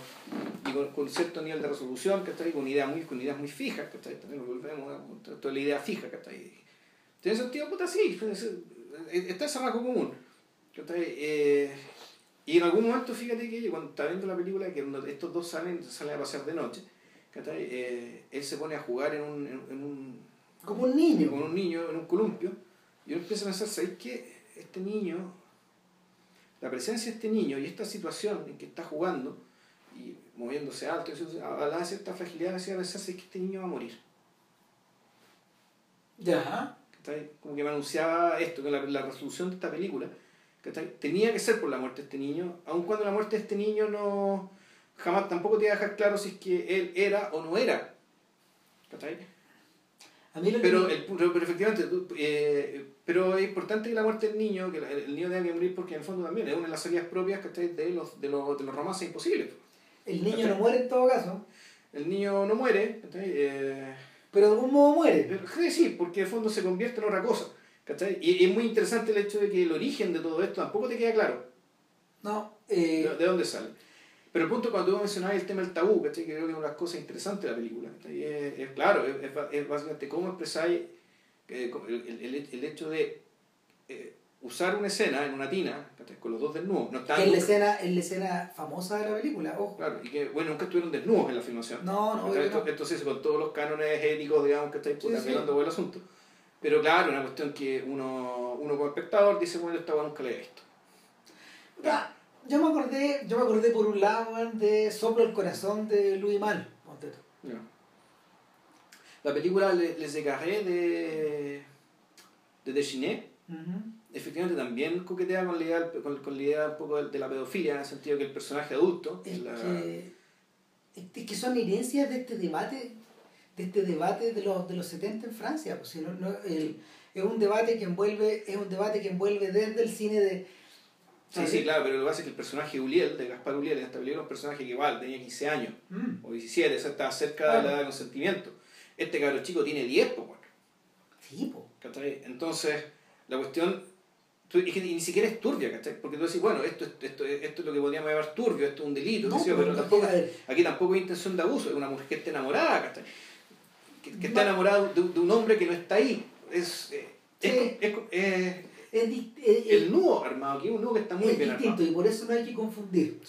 y con, cierto nivel de resolución, que está ahí, con ideas muy, con ideas muy fijas, que está ahí, también volvemos a toda la idea fija, que está ahí. Tiene sentido, puta, sí, está ese rasgo común. Eh, y en algún momento, fíjate que cuando está viendo la película, que estos dos salen, salen a pasear de noche, eh, él se pone a jugar en un, en, un... Como un niño. Como un niño, en un columpio. Y uno empieza a pensar, ¿sabes qué? Este niño, la presencia de este niño y esta situación en que está jugando y moviéndose alto, hablaba de cierta fragilidad, me hacía pensar, que este niño va a morir? Ya. Como que me anunciaba esto, que la, la resolución de esta película tenía que ser por la muerte de este niño, aun cuando la muerte de este niño no jamás tampoco te iba a dejar claro si es que él era o no era. A mí pero, el, pero, efectivamente, eh, pero es importante que la muerte del niño, que el, niño tenga que morir porque en el fondo también es una de las salidas propias de los, de los, de los romances imposibles. El niño no muere en todo caso. El niño no muere, eh, pero de algún modo muere. sí, porque en el fondo se convierte en otra cosa. Y es muy interesante el hecho de que el origen de todo esto tampoco te queda claro. No. Eh, ¿De, dónde sale? Pero el punto cuando tú mencionabas el tema del tabú, que creo que es una de las cosas interesantes de la película. Es, claro, es, básicamente cómo expresáis eh, el, el, hecho de eh, usar una escena en una tina con los dos desnudos. No es, la escena, es la escena famosa de la película, ojo. Claro, y que bueno, nunca estuvieron desnudos en la filmación. No, no. Entonces, con todos los cánones éticos, digamos, que estáis sí, sí. el asunto. Pero claro, una cuestión que uno, uno como espectador dice, bueno, esta nunca la he visto. yo me acordé, yo me acordé por un lado de Soplo el corazón de Louis Mal. La película Les Égarés de, de Dechiné, efectivamente también coquetea con la idea, con, con la idea un poco de, la pedofilia, en el sentido que el personaje adulto... Es, que, es que son herencias de este debate de este debate de los, de los 70 en Francia. Pues, no, no, el, es un debate que envuelve, es un debate que envuelve desde el cine de. Sí, sí, claro, pero lo que pasa es que el personaje Uliel, de Gaspar Uliel, en esta película es un personaje que igual tenía 15 años, mm. o 17, o sea, estaba cerca de la edad de consentimiento. Este cabrón chico tiene 10, pues bueno. Sí, pues. Entonces, la cuestión es que ni siquiera es turbia, ¿cachai? Porque tú decís, bueno, esto, esto, esto es lo que podríamos llamar turbio, esto es un delito, pero, tampoco, aquí tampoco hay intención de abuso, es una mujer que está enamorada, ¿cachai? Que, está enamorado de, un hombre que no está ahí. Es, eh, es, el nudo armado, que es un nudo que está muy bien distinto y por eso no hay que confundir.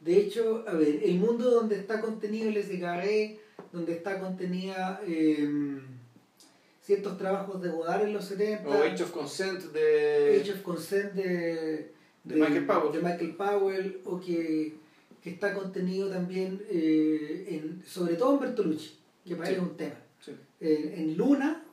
De hecho, a ver, el mundo donde está contenido el SKG, donde está contenida em, ciertos trabajos de Godard en los 70. O Age of Consent de. Age of Consent de. De, Michael Powell. De Michael Powell, o que, que está contenido también, eh, en, sobre todo en Bertolucci, que parece un tema en Luna.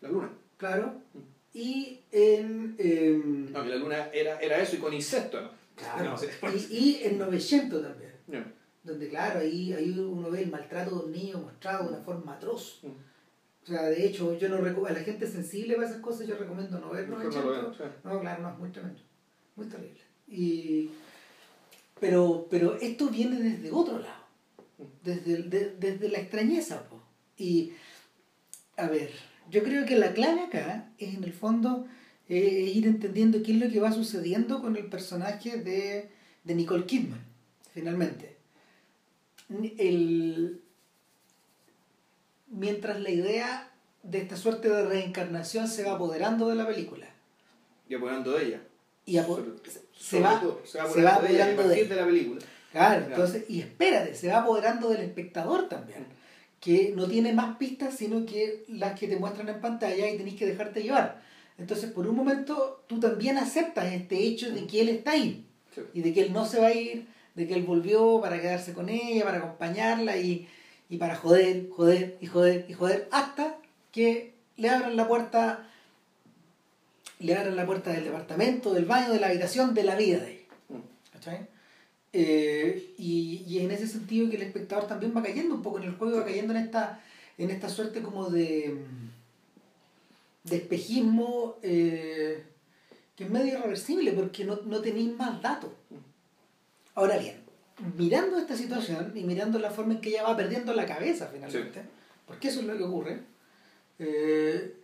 La Luna. Claro. Mm. Y en... Em, no, la Luna era, era eso y con insectos. Claro. y, y, en 900 también. Donde, claro, ahí, ahí uno ve el maltrato de un niño mostrado de una forma atroz. Mm. O sea, de hecho, yo no a la gente sensible para esas cosas yo recomiendo no ver 900. No, claro, no, es muy tremendo. Muy terrible. Y, pero, pero esto viene desde otro lado. Mm. Desde, desde la extrañeza. Y a ver, yo creo que la clave acá es en el fondo eh, ir entendiendo qué es lo que va sucediendo con el personaje de, Nicole Kidman, finalmente. mientras la idea de esta suerte de reencarnación se va apoderando de la película. Y apoderando de ella. Y se, va, se, va, apoderando de, la película. Claro, entonces, y espérate, se va apoderando del espectador también que no tiene más pistas sino que las que te muestran en pantalla y tenés que dejarte llevar. Entonces, por un momento, tú también aceptas este hecho de que él está ahí y de que él no se va a ir, de que él volvió para quedarse con ella, para acompañarla y, y para joder, joder y joder y joder hasta que le abran la puerta le abran la puerta del departamento, del baño, de la habitación, de la vida de ella. Mm. Eh, y, en ese sentido que el espectador también va cayendo un poco en el juego, va cayendo en esta, en esta suerte como de, de espejismo eh, que es medio irreversible porque no, no tenéis más datos. Ahora bien, mirando esta situación y mirando la forma en que ella va perdiendo la cabeza finalmente, porque eso es lo que ocurre, eh,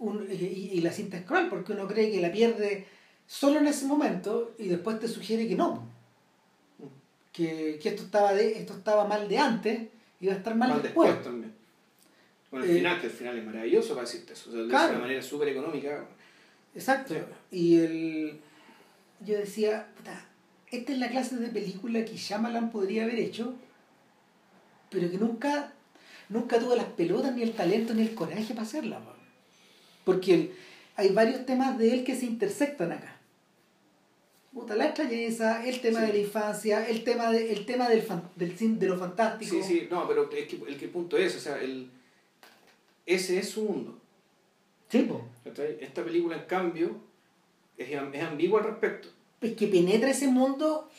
y, la cinta es cruel porque uno cree que la pierde solo en ese momento y después te sugiere que no. Que, esto, estaba de, esto estaba mal de antes y va a estar mal, después. también. Bueno, el eh, final, que el final es maravilloso para decirte eso. de una manera súper económica. Exacto. Y el, yo decía, esta es la clase de película que Shyamalan podría haber hecho, pero que nunca, nunca tuvo las pelotas, ni el talento, ni el coraje para hacerla. Porque hay varios temas de él que se intersectan acá. Puta, la extrañeza, el tema de la infancia, el tema, de, el tema del, del, de lo fantástico. Sí, sí, no, pero es que, el, que punto es, o sea, el, ese es su mundo. Sí, Esta película, en cambio, es, es ambigua al respecto. Es que penetra ese mundo,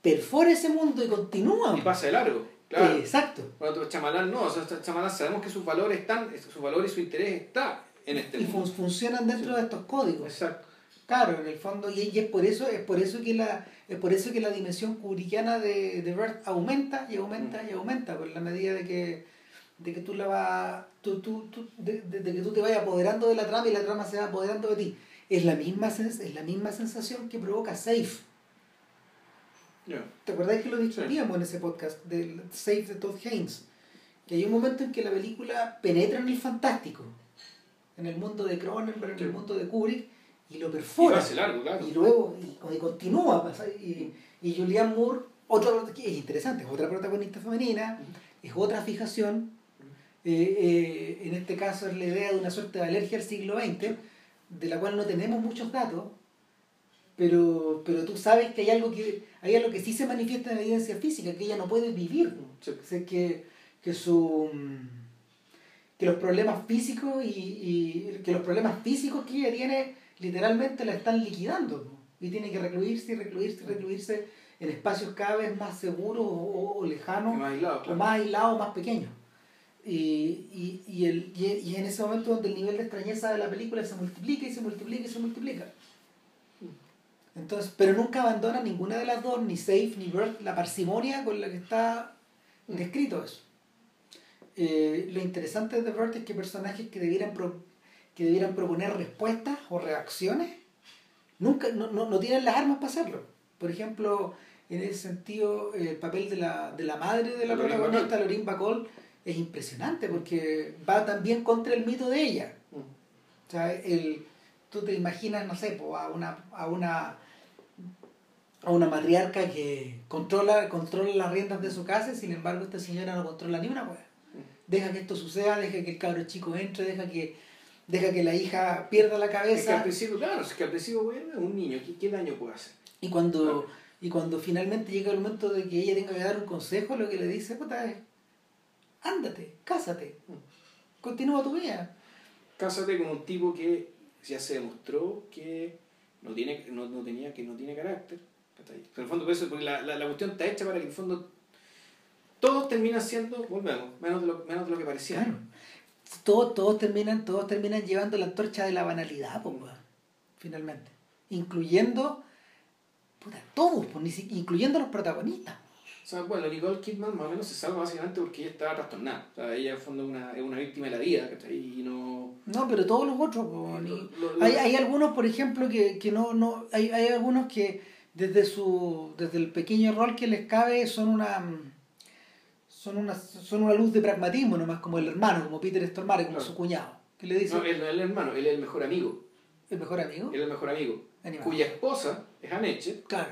perfora ese mundo y continúa. Y pasa de largo. Claro. exacto. Bueno, Chamalán no, o sea, Chamalán sabemos que sus valores están, su valor y su interés está en este y mundo. Y funcionan dentro de estos códigos. Exacto. Claro, en el fondo, y, es por eso, es por eso que la, es por eso que la dimensión kubrickiana de, de Bert aumenta y aumenta y aumenta, por la medida de que, de que tú la vas, tú, tú, tú, de, que tú te vayas apoderando de la trama y la trama se va apoderando de ti. Es la misma, es la misma sensación que provoca Safe. ¿Te acuerdas que lo discutíamos en ese podcast del Safe de Todd Haynes? Que hay un momento en que la película penetra en el fantástico, en el mundo de Cronenberg, en el mundo de Kubrick, y lo perfora. Y, luego y, continúa. Pues, y, y Julianne Moore, otra, es interesante, es otra protagonista femenina, es otra fijación. Eh, eh, en este caso es la idea de una suerte de alergia al siglo XX, de la cual no tenemos muchos datos, pero, pero tú sabes que hay algo que hay algo que sí se manifiesta en la evidencia física, que ella no puede vivir. que, que, su, que los problemas físicos y, y, que los problemas físicos que ella tiene literalmente la están liquidando. Y tiene que recluirse y recluirse y recluirse en espacios cada vez más seguros o, lejanos, o más aislados, más pequeños. Y, y, y, el, y, en ese momento donde el nivel de extrañeza de la película se multiplica y se multiplica y se multiplica. Entonces, pero nunca abandona ninguna de las dos, ni Safe ni Bird, la parsimonia con la que está descrito eso. Eh, lo interesante de Bird es que personajes que debieran, que debieran proponer respuestas o reacciones nunca no, no, no, tienen las armas para hacerlo. Por ejemplo, en ese sentido, el papel de la, de la madre de la protagonista, Lorin Bacall, es impresionante porque va también contra el mito de ella. Mm. O sea, el, tú te imaginas, no sé, a una, a una a una matriarca que controla, controla las riendas de su casa y sin embargo esta señora no controla ni una wea. Deja que esto suceda, deja que el cabro chico entre, deja que, deja que la hija pierda la cabeza. Es que al principio, claro, es que al principio es un niño, ¿qué, daño puede hacer? Y cuando, y cuando finalmente llega el momento de que ella tenga que dar un consejo, lo que le dice, puta, es, ándate, cásate, continúa tu vida. Cásate con un tipo que ya se demostró que no, tiene, no, no tenía, que no tiene carácter en el fondo, eso, porque la, la, la, cuestión está hecha para que en el fondo todos terminan siendo, volvemos, menos de lo, menos de lo que parecía. Todos, todos, terminan, todos terminan llevando la antorcha de la banalidad, pues, finalmente. Incluyendo puta, todos, pues, incluyendo los protagonistas. O sea, bueno, Nicole Kidman más o menos se salva básicamente porque ella estaba trastornada. O sea, ella en el fondo una, es una víctima de la vida, Y no... No, pero todos los otros, hay, hay algunos, por ejemplo, que, que no, no, hay, hay algunos que desde su desde el pequeño rol que les cabe son una son una son una luz de pragmatismo nomás como el hermano como Peter Stormare como su cuñado que le dice no él no es el hermano él es el mejor amigo. El mejor amigo él es el mejor amigo cuya esposa es Aneche. Claro.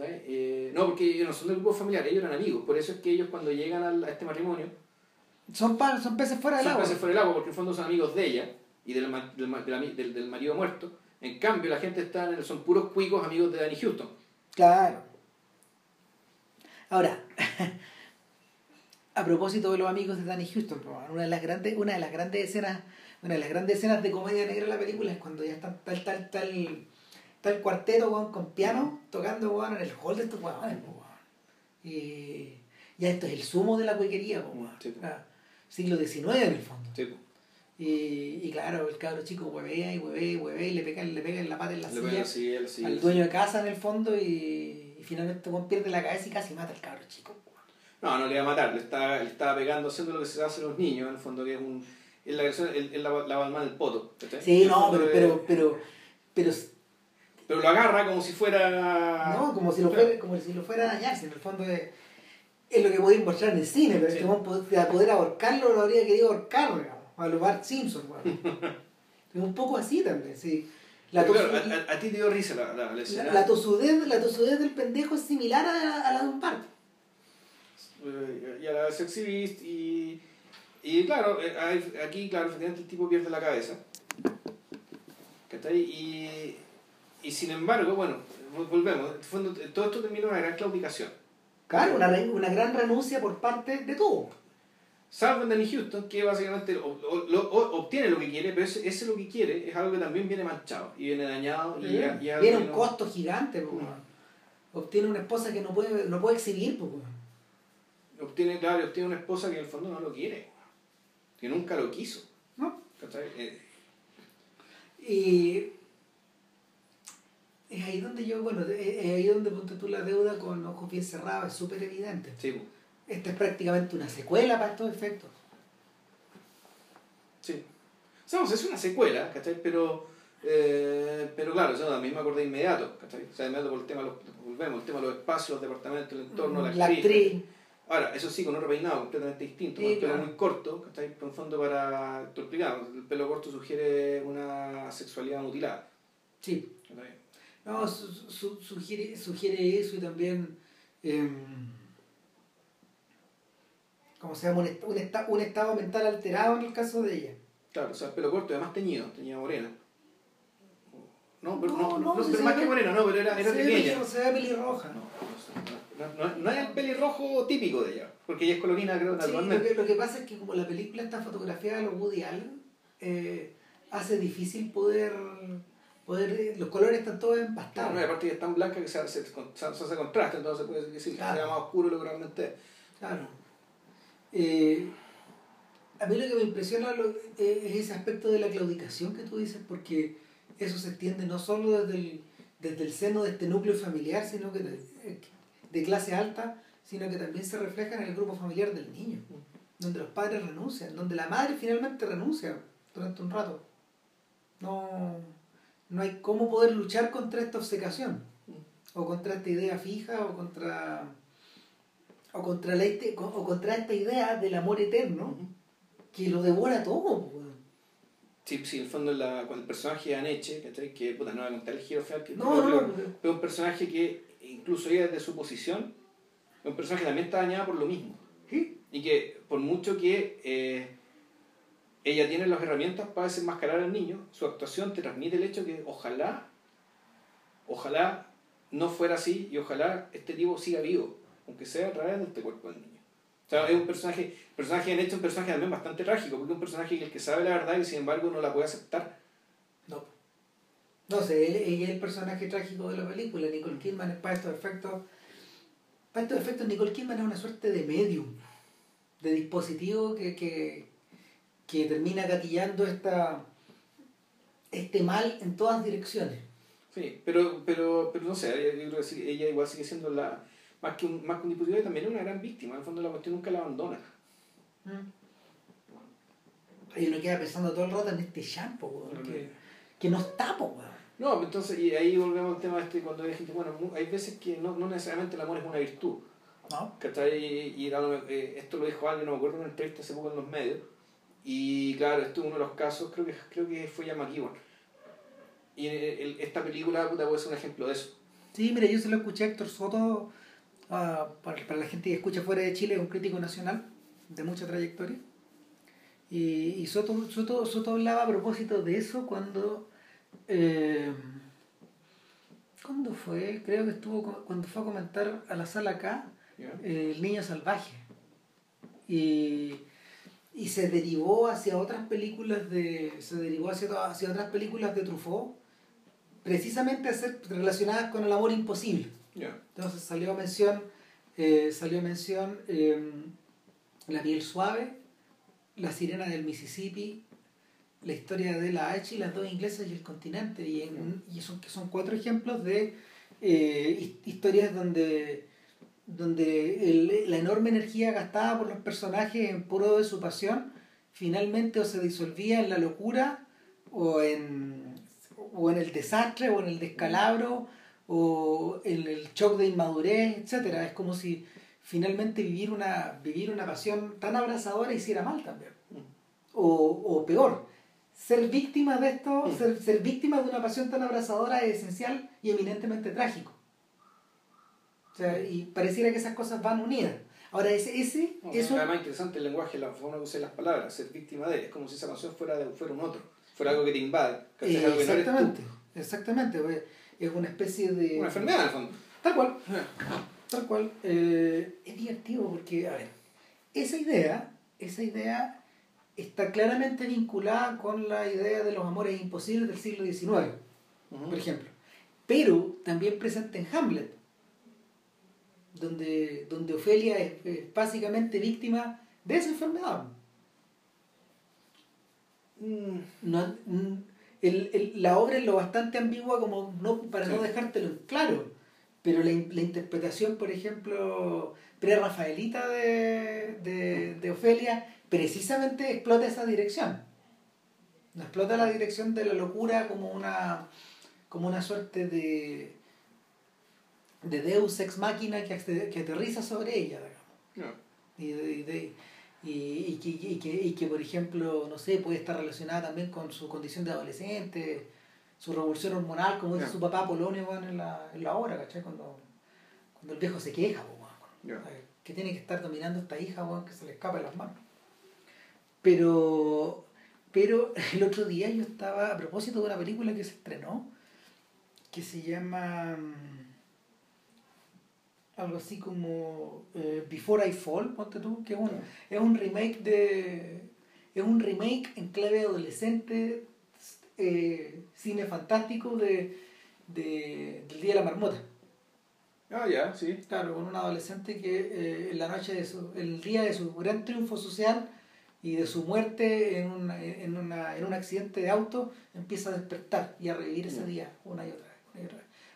Eh, no porque ellos no son del grupo familiar ellos eran amigos por eso es que ellos cuando llegan a, este matrimonio son son peces fuera del agua. son peces fuera del agua porque en el fondo son amigos de ella y del, del, del, del marido muerto. En cambio, la gente está son puros cuicos amigos de Danny Houston. Claro. Ahora, a propósito de los amigos de Danny Houston, una de las grandes, una de las grandes escenas, una de las grandes escenas de comedia negra en la película es cuando ya está tal, tal, tal, tal cuarteto con piano tocando en el hall de estos huevones, y ya esto es el sumo de la cuequería, siglo XIX en el fondo. Y, y claro, el cabro chico huevea y huevea y huevea y le pega, le pega en la pata en la silla, al dueño de casa en el fondo y, y finalmente pierde la cabeza y casi mata al cabro chico. No, no le iba a matar, le estaba, le estaba pegando, haciendo lo que se hace a los niños, en el fondo que es un... Es la él, la, la balma del poto. Sí, no, pero, pero, pero, pero, pero... lo agarra como si fuera... No, como si lo fuera, como si lo fuera a dañarse, en el fondo es, es lo que podéis mostrar en el cine, pero sí. este para poder ahorcarlo lo habría querido ahorcar, digamos, a los Bart Simpson, es un poco así también, sí. La claro, a, a, ti te dio risa la, la, la escena. La, la, tosudez, la tosudez del pendejo es similar a, a la de un Bart. Eh, y a la Sexy Beast y, y claro, eh, aquí claro, efectivamente el tipo pierde la cabeza. Y, y sin embargo, bueno, volvemos, todo esto termina en una gran claudicación. Claro, una, una gran renuncia por parte de todo. Salvo Danny Houston, que básicamente obtiene lo que quiere, pero ese, ese, lo que quiere es algo que también viene manchado y viene dañado. Y, viene un costo gigante, obtiene una esposa que no puede, no puede exhibir. Obtiene, claro, obtiene una esposa que en el fondo no lo quiere, que nunca lo quiso. ¿No? Eh, y es ahí donde yo, bueno, es ahí donde ponte tú la deuda con ojos bien cerrados, es súper evidente. Sí. Esta es prácticamente una secuela para estos efectos. Sí. Sabemos, es una secuela, ¿cachai? Pero, eh, pero claro, yo también me acordé inmediato, ¿cachai? O sea, inmediato por el tema, los, volvemos, el tema de los espacios, los departamentos, el entorno, la, la actriz. Ahora, eso sí, con otro peinado completamente distinto, con el pelo muy corto, que está ahí en fondo para explicar, el pelo corto sugiere una sexualidad mutilada. Sí. No, su, sugiere, sugiere eso y también, eh, como se llama, un, un, un, estado mental alterado en el caso de ella. Claro, o sea, el pelo corto, además teñido, tenía morena. No, pero no, no, no, pero más que morena, no, pero era, era se pequeña. se ve pelirroja. No, no, no, es el pelirrojo típico de ella, porque ella es colorina, creo, naturalmente. lo, que, pasa es que como la película está fotografiada a los Woody Allen, eh, hace difícil poder, poder... Los colores están todos empastados. Claro, aparte es tan blanca que se hace, se, hace contraste, entonces se puede decir claro. que sea más oscuro lo que realmente Claro. Eh, a mí lo que me impresiona eh, es ese aspecto de la claudicación que tú dices, porque eso se extiende no solo desde el, desde el seno de este núcleo familiar, sino que de clase alta, sino que también se refleja en el grupo familiar del niño, donde los padres renuncian, donde la madre finalmente renuncia durante un rato. No, no hay cómo poder luchar contra esta obsecación, o contra esta idea fija, o contra, o contra, la, o contra esta idea del amor eterno, que lo devora todo. Sí, sí, en el fondo la, con el personaje de Aneche, que puta, no va a contar el giro que no, no, no, pero un personaje que incluso ella desde su posición, es un personaje que también está dañada por lo mismo. Y que por mucho que eh, ella tiene las herramientas para desenmascarar al niño, su actuación te transmite el hecho que ojalá, ojalá no fuera así y ojalá este tipo siga vivo, aunque sea a través de este cuerpo del niño. O sea, es un personaje, personaje en hecho un personaje también bastante trágico, porque es un personaje que el que sabe la verdad y sin embargo no la puede aceptar. No. No sé, ella es el personaje trágico de la película. Nicole Kidman es para estos efectos. Para estos efectos, Nicole Kidman es una suerte de medium, de dispositivo que, que, que termina gatillando esta, este mal en todas direcciones. Sí, pero, pero, pero no sé, yo creo que ella igual sigue siendo la. Más que, un, más que un dispositivo, también es una gran víctima. En el fondo, la cuestión nunca la abandona. Mm. Y uno queda pensando todo el rato en este shampoo, que, que nos tapo, no, entonces, y ahí volvemos al tema este, cuando hay gente, bueno, hay veces que no, no necesariamente el amor es una virtud. ¿No? ¿Cachai? Y, y eh, esto lo dijo alguien, no me acuerdo en una entrevista hace poco en los medios. Y claro, esto es uno de los casos, creo que, creo que fue ya McEwan. Y el, esta película puta, puede ser un ejemplo de eso. Sí, mira, yo se lo escuché a Héctor Soto, uh, para, para la gente que escucha fuera de Chile, es un crítico nacional de mucha trayectoria. Y, y Soto, Soto, Soto hablaba a propósito de eso cuando eh, ¿Cuándo fue? Creo que estuvo cuando fue a comentar a la sala acá eh, El Niño Salvaje. Y, y se derivó hacia otras películas de. se derivó hacia, hacia otras películas de Truffaut, precisamente ser relacionadas con el amor imposible. Entonces salió mención, eh, salió mención em, La piel suave, La sirena del Mississippi, la historia de la H y las dos inglesas y el continente. Y, en, son, que son cuatro ejemplos de eh, historias donde, donde la enorme energía gastada por los personajes en puro de su pasión finalmente o se disolvía en la locura o en, o en el desastre o en el descalabro o en el shock de inmadurez, etcétera Es como si finalmente vivir una, vivir una pasión tan abrazadora hiciera mal también. O, o peor, ser víctima de esto, ser, ser víctima de una pasión tan abrazadora es esencial y eminentemente trágico. O sea, y pareciera que esas cosas van unidas. Ahora, ese, ese es más interesante el lenguaje, la forma de usar las palabras, ser víctima de él. Es como si esa pasión fuera, de, fuera un otro, fuera algo que te invade. exactamente, exactamente. Pues, es una especie de... Una enfermedad, al fondo. Tal cual. Tal cual. Eh, es divertido porque, a ver, esa idea, esa idea está claramente vinculada con la idea de los amores imposibles del siglo XIX, por ejemplo. Pero también presente en Hamlet, donde, donde Ofelia es, básicamente víctima de esa enfermedad. Mm. Mm, la obra es lo bastante ambigua como no, para no dejártelo en claro, pero la, la interpretación, por ejemplo, pre-rafaelita de, de, de Ofelia precisamente explota esa dirección. No explota la dirección de la locura como una, como una suerte de, de Deus ex máquina que, que aterriza sobre ella, Y, de, y, y, que, y, que, y que, por ejemplo, no sé, puede estar relacionada también con su condición de adolescente, su revolución hormonal, como dice su papá Polonio en, la, en la obra, ¿cachai? Cuando, cuando el viejo se queja, que tiene que estar dominando esta hija, que se le escapa de las manos. Pero, pero el otro día yo estaba, a propósito de una película que se estrenó, que se llama mm, algo así como eh, Before I Fall, ponte tú, que es un, es un remake de. Es un remake en clave adolescente, eh, cine fantástico de, de, del Día de la Marmota. Ah, ya, sí. Claro, con un adolescente que eh, en la noche de su, el día de su gran triunfo social y de su muerte en, una, en, una, en un accidente de auto empieza a despertar y a revivir ese día una y otra vez.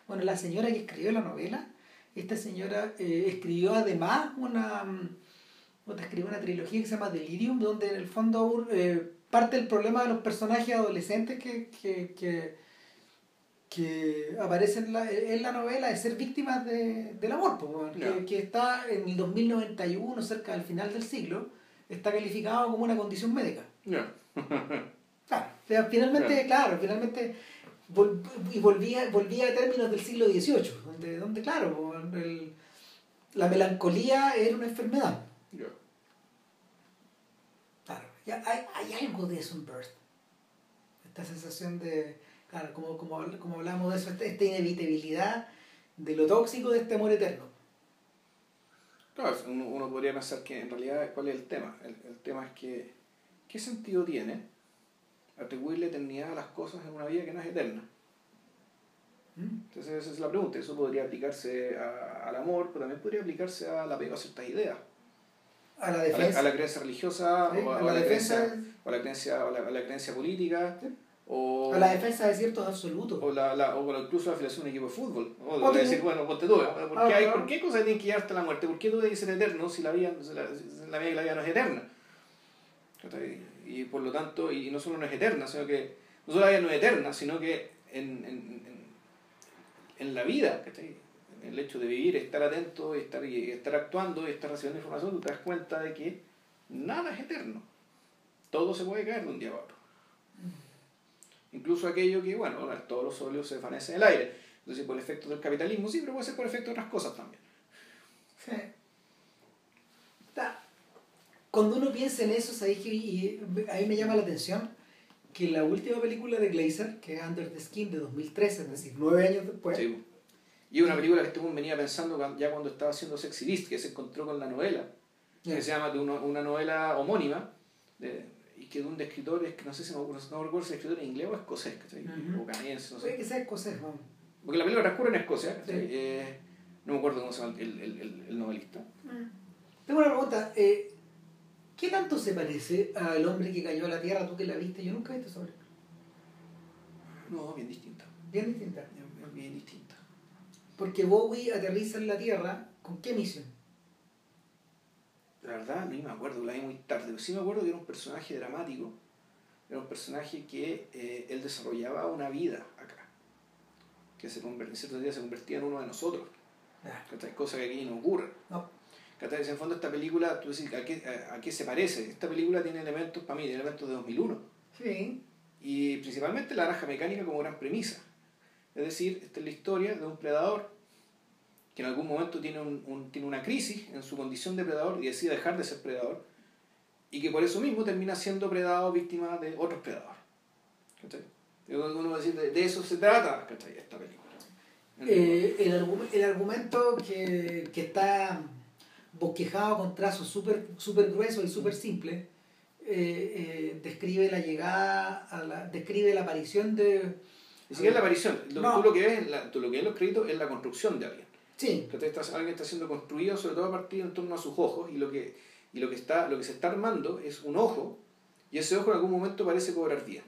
Bueno, la señora que escribió la novela, esta señora eh, escribió además una, otra, escribió una trilogía que se llama Delirium, donde en el fondo eh, parte del problema de los personajes adolescentes que, que, que, que aparecen en la, en la, novela es ser víctimas de, del amor, que, que está en el 2091, cerca del final del siglo está calificado como una condición médica. claro, finalmente, claro, finalmente y volvía, volvía a términos del siglo XVIII, donde, donde claro, la melancolía era una enfermedad. Claro, hay, hay algo de eso en Birth. Esta sensación de, claro, como, como, como hablamos de eso, esta inevitabilidad de lo tóxico de este amor eterno uno, podría pensar que en realidad, ¿cuál es el tema? El, tema es que, ¿qué sentido tiene atribuirle eternidad a las cosas en una vida que no es eterna? ¿Mm? Entonces esa es la pregunta. Eso podría aplicarse al amor, pero también podría aplicarse a la apego a ciertas ideas. A la defensa. A la, creencia religiosa, o, a, la creencia, o, la creencia, o la, creencia política. O, a la defensa de ciertos absolutos. O, la, la, o incluso la afiliación a un equipo de fútbol. O decir, bueno, ponte tú, ¿por, ah, qué hay, ¿por qué cosas tienen que llevarte a la muerte? ¿Por qué tú debes ser eterno si la vida, la, la vida, la vida no es eterna? Y por lo tanto, y no solo no es eterna, sino que no solo la vida no es eterna, sino que en, en, en, en la vida, el hecho de vivir, estar atento, estar, estar actuando y estar recibiendo información, tú te das cuenta de que nada es eterno. Todo se puede caer de un día a otro. Incluso aquello que, bueno, todos los óleos se desvanecen en el aire. Entonces, por efecto del capitalismo, sí, pero puede ser por efecto de otras cosas también. Sí. Cuando uno piensa en eso, ¿sabes y a mí me llama la atención que la última película de Glazer, que es Under the Skin de 2013, es decir, nueve años después. Sí. Y una película que este venía pensando ya cuando estaba haciendo Sexy Beast, que se encontró con la novela, que se llama de una, una novela homónima, de, y que de un escritor, es que no sé si no, no recuerdo si es escritor en inglés o escocés, o canadiense, no sé. Puede que sea escocés, vamos. Porque la película transcurre en Escocia, eh, no me acuerdo cómo se llama el, el, el, el novelista. Tengo una pregunta, eh, ¿Qué tanto se parece al hombre que cayó a la Tierra? Tú que la viste, yo nunca he visto sobre No, bien distinta. Bien distinta. Bien, bien distinta. Porque Bowie aterriza en la Tierra, ¿con qué misión? La verdad, no me acuerdo, la vi muy tarde, pero sí me acuerdo que era un personaje dramático, era un personaje que eh, él desarrollaba una vida acá, que se en ciertos días se convertía en uno de nosotros. Yeah. Cosa que aquí no ocurre. No. En el fondo esta película, tú decís, ¿a qué, a, qué se parece? Esta película tiene elementos, para mí, tiene elementos de 2001. Sí. Y principalmente la naranja mecánica como gran premisa. Es decir, esta es la historia de un predador que en algún momento tiene, un, tiene una crisis en su condición de predador y decide dejar de ser predador y que por eso mismo termina siendo predado víctima de otros predadores. Uno decir, de, eso se trata esta película. Eh, el, el, argumento que, que está bosquejado con trazos súper super gruesos y súper simples, eh, eh, describe la llegada, a la, describe la aparición de... Ni siquiera la aparición, lo, tú lo que ves, tú lo que ves en los créditos es la construcción de alguien. Sí. Que está, alguien está siendo construido sobre todo a partir en torno a sus ojos y lo que, y lo que, está, lo que se está armando es un ojo y ese ojo en algún momento parece cobrar vida.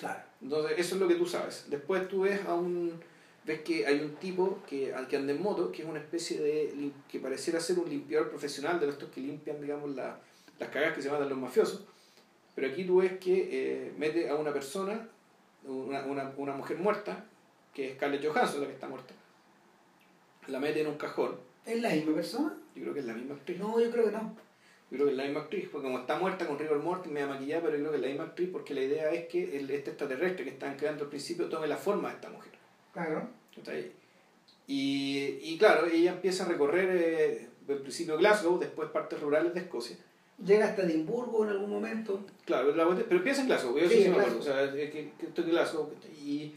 Claro. Entonces eso es lo que tú sabes. Después tú ves a un ves que hay un tipo que, que anda en moto, que es una especie de, que pareciera ser un limpiador profesional de estos que limpian, digamos, la, las cagas que se matan los mafiosos, pero aquí tú ves que eh, mete a una persona, una, una, una, mujer muerta, que es Scarlett Johansson, la que está muerta, la mete en un cajón. ¿Es la misma persona? Yo creo que es la misma actriz. No, yo creo que no. Yo creo que es la misma actriz, porque como está muerta con rigor mortis, me maquillada, pero yo creo que es la misma actriz porque la idea es que el, este extraterrestre que están creando al principio tome la forma de esta mujer. Claro. Y, y claro, ella empieza a recorrer eh, el principio Glasgow, después partes rurales de Escocia. Llega hasta Edimburgo en algún momento. Claro, pero empieza en Glasgow, yo sí, O sea, que, que estoy en Glasgow. Y,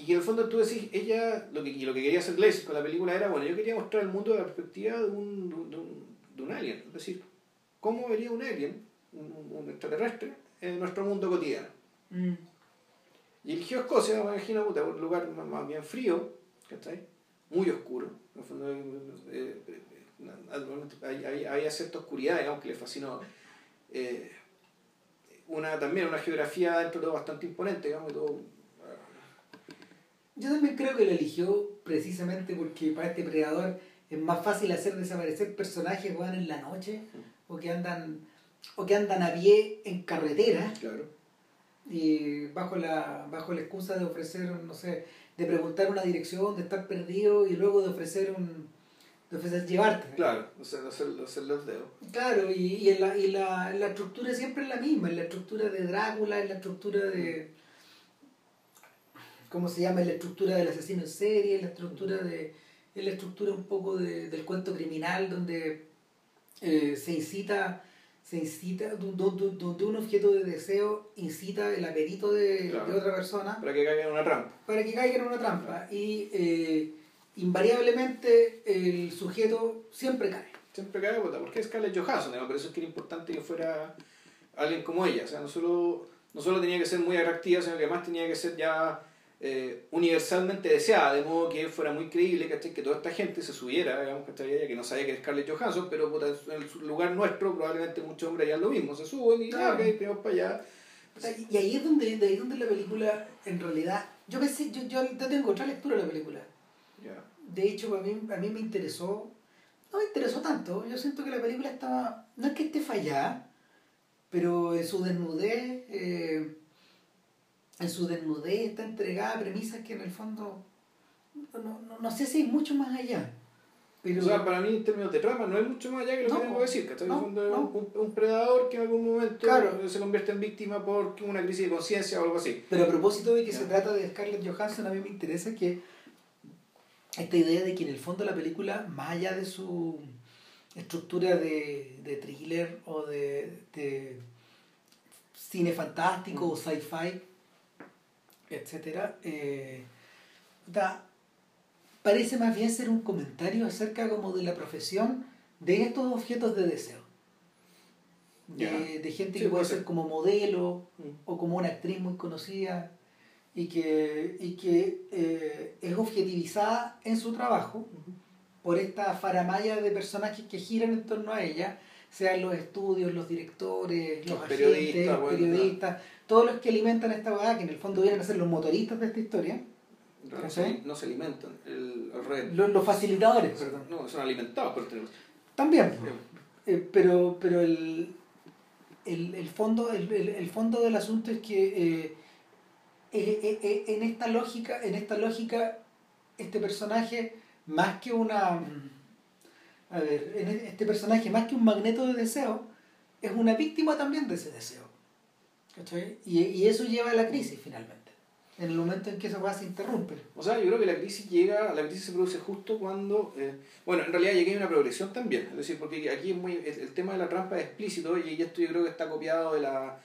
y que en el fondo tú decís, ella, lo que, lo que quería hacer Glazer con la película era, bueno, yo quería mostrar el mundo de la perspectiva de un, de un, de un alien. Es decir, ¿cómo vería un alien, un, un extraterrestre, en nuestro mundo cotidiano? Mm. Y eligió Escocia, me imagino, un lugar más bien frío, ¿cachai? Muy oscuro. Eh, eh, había cierta oscuridad, digamos, que le fascinó. Eh, una, también una geografía dentro de todo bastante imponente, digamos, todo. Yo también creo que lo eligió precisamente porque para este predador es más fácil hacer desaparecer personajes que van en la noche o que andan o que andan a pie en carretera. Claro y bajo la, bajo la excusa de ofrecer, no sé, de preguntar una dirección, de estar perdido y luego de ofrecer un de ofrecer llevarte. Claro, o sea, hacer, hacer los dedos. Claro, y, y, en la, y la, la estructura siempre es la misma, en la estructura de Drácula, en la estructura de... ¿Cómo se llama? En la estructura del asesino en serie, en la estructura de... La estructura un poco de, del cuento criminal donde eh, se incita se incita, donde un objeto de deseo incita el apetito de, otra persona. Para que caiga en una trampa. Para que caiga en una trampa. Y eh, invariablemente el sujeto siempre cae. Siempre cae, porque es Scarlett Johansson, por eso es que era importante que fuera alguien como ella. O sea, no solo, no solo tenía que ser muy atractiva, sino que además tenía que ser ya eh, universalmente deseada, de modo que fuera muy creíble que toda esta gente se subiera, digamos, que, que no sabía que es Scarlett Johansson, pero en el lugar nuestro probablemente muchos hombres ya lo mismo, se suben y ya, ok, vamos para allá. y ahí es donde, de ahí donde la película, en realidad, yo pensé, yo, yo tengo otra lectura de la película. De hecho, a mí, a mí me interesó, no me interesó tanto, yo siento que la película estaba, no es que esté fallada, pero en su desnudez... Eh, en su desnudez está entregada a premisas que en el fondo no, no, no sé si hay mucho más allá. Pero, o sea, para mí en términos de trama no hay mucho más allá que lo que tengo que decir, que no, un, un, predador que en algún momento se convierte en víctima por una crisis de conciencia o algo así. Pero a propósito de que se trata de Scarlett Johansson, a mí me interesa que esta idea de que en el fondo la película, más allá de su estructura de, de thriller o de, de cine fantástico o sci-fi, etcétera, eh, parece más bien ser un comentario acerca como de la profesión de estos objetos de deseo. De, gente que puede ser como modelo mm. o como una actriz muy conocida y que, y que eh, es objetivizada en su trabajo por esta faramaya de personajes que giran en torno a ella, sean los estudios, los directores, los, agentes, periodistas, todos los que alimentan esta weá, que en el fondo vienen a ser los motoristas de esta historia. No, se, no se alimentan, el, red. Los, facilitadores, perdón. No, son alimentados por También, eh, pero, pero el, el, el fondo, el, el, fondo del asunto es que eh, eh, en esta lógica, en esta lógica, este personaje, más que una a ver, e, este personaje, más que un magneto de deseo, es una víctima también de ese deseo. Y, y eso lleva a la crisis finalmente en el momento en que esa cosa se interrumpe. O sea, yo creo que la crisis llega, la crisis se produce justo cuando, eh, bueno, en realidad ya hay una progresión también, es decir, porque aquí es muy, el, tema de la trampa es explícito y esto yo creo que está copiado de la,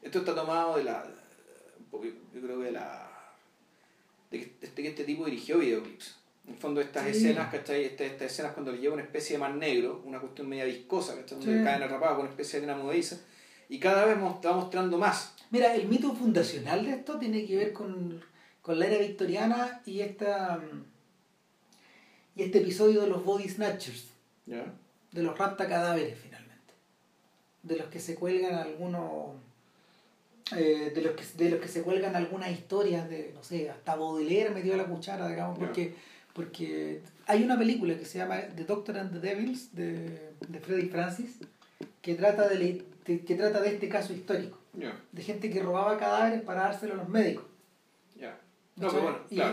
esto está tomado de la, yo creo que de la, de que este, este tipo dirigió videoclips. En el fondo estas escenas, ¿cachai? Estas, estas escenas cuando le lleva una especie de mar negro, una cuestión media viscosa, ¿cachai? Donde caen atrapados con una especie de arena movediza, y cada vez está mostrando más Mira, el mito fundacional de esto tiene que ver con, la era victoriana y esta y este episodio de los body snatchers. De los rapta cadáveres finalmente. De los que se cuelgan algunos eh, de los que de los que se cuelgan algunas historias de, no sé, hasta Baudelaire metió la cuchara, digamos, porque porque hay una película que se llama The Doctor and the Devils de, de Freddy Francis que trata de, que trata de este caso histórico de gente que robaba cadáveres para dárselo a los médicos.